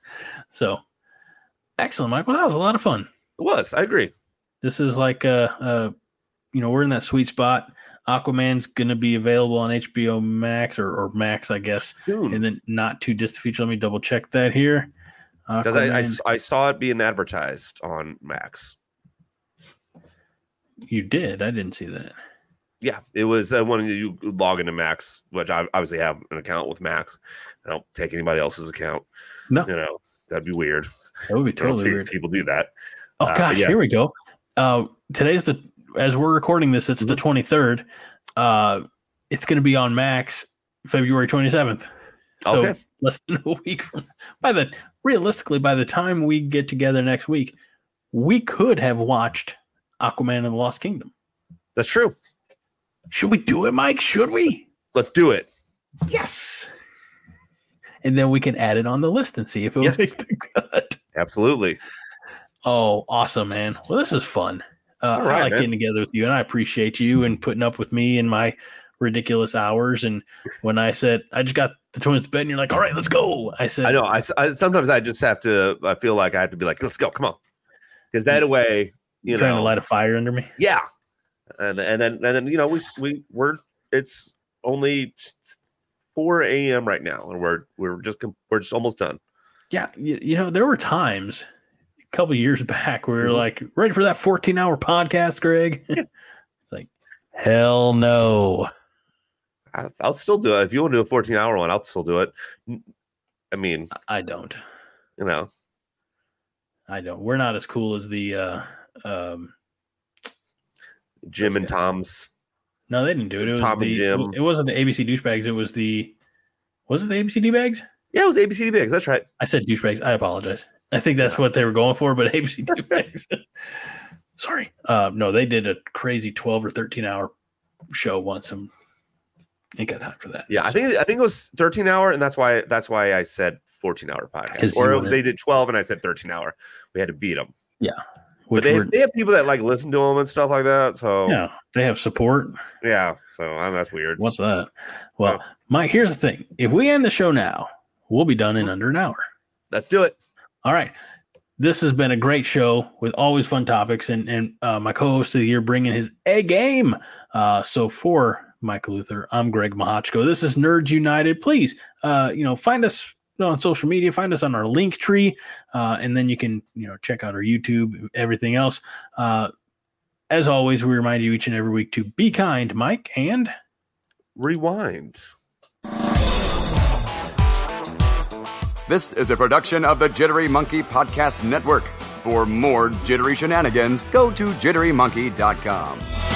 [LAUGHS]
so, excellent, Mike. Well, that was a lot of fun.
It was. I agree.
This is like uh uh you know, we're in that sweet spot. Aquaman's gonna be available on HBO Max or, or Max, I guess,
Soon.
in the not too distant future. Let me double check that here.
Because I, I s- I saw it being advertised on Max.
you did. I didn't see that.
Yeah, it was uh, when you log into Max, which I obviously have an account with Max. I don't take anybody else's account.
No.
you know that'd be weird.
That would be totally weird.
People do that.
Oh
Uh,
gosh,
yeah.
here we go. Uh, today's the as we're recording this, it's
Mm-hmm.
the twenty third. Uh, it's going to be on Max February twenty seventh. So
Okay.
Less than [LAUGHS] a week from by the realistically by the time we get together next week, we could have watched Aquaman and the Lost Kingdom.
That's true.
Should we do it, Mike? Should we?
Let's do it.
Yes. And then we can add it on the list and see if it
Yes.
make the cut.
Absolutely.
Oh, awesome, man. Well, this is fun. Uh,
All
I like
man.
getting together with you, and I appreciate you and putting up with me and my ridiculous hours. And when I said I just got the twins bed, and you're like, "All right, let's go," I said,
I know. I sometimes I just have to. I feel like I have to be like, let's go. Come on. Because that way, you
"You're trying
know,
to light a fire under me."
yeah. And and then and then you know we we we're it's only four a.m. right now, and we're we're just we're just almost done.
Yeah, you, you know, there were times a couple years back where we were
Mhm.
like, "Ready for that 14 hour podcast, Greg?" [LAUGHS] it's like, hell no.
I, I'll still do it if you want to do a fourteen hour one. I'll still do it. I mean,
I don't.
you know,
I don't. We're not as cool as the. uh um
Jim and Tom's.
No, they didn't do it. It was
Tom and
the.
Jim.
It wasn't the ABC douchebags. It was the. Was it the ABC douchebags?
Yeah, it was ABC Bigs. That's right.
I said douchebags. I apologize. I think that's what they were going for, but [LAUGHS] ABC [LAUGHS] douchebags. Sorry. Uh, no, they did a crazy 12 or 13 hour show once. And ain't got time for that.
Yeah, I think I think it was thirteen hour, and that's why that's why I said fourteen hour podcast. Or
wanted-
they did twelve, and I said thirteen hour. We had to beat them.
Which
But they,
were,
they have people that like listen to them and stuff like that. So yeah,
yeah, they have support.
Yeah, so um, that's weird.
What's that? Well,
Yeah.
Mike, here's the thing. If we end the show now, we'll be done in under an hour.
Let's do it.
All right. This has been a great show with always fun topics, and and uh, my co-host of the year bringing his A game. Uh, so for Michael Luther, I'm Greg Mahochko. This is Nerds United. Please, uh, you know, find us on social media, find us on our link tree, uh, and then you can you know check out our YouTube, everything else. Uh, as always, we remind you each and every week to be kind, Mike, and
Rewind.
This is a production of the Jittery Monkey Podcast Network. For more jittery shenanigans, go to jitterymonkey.com.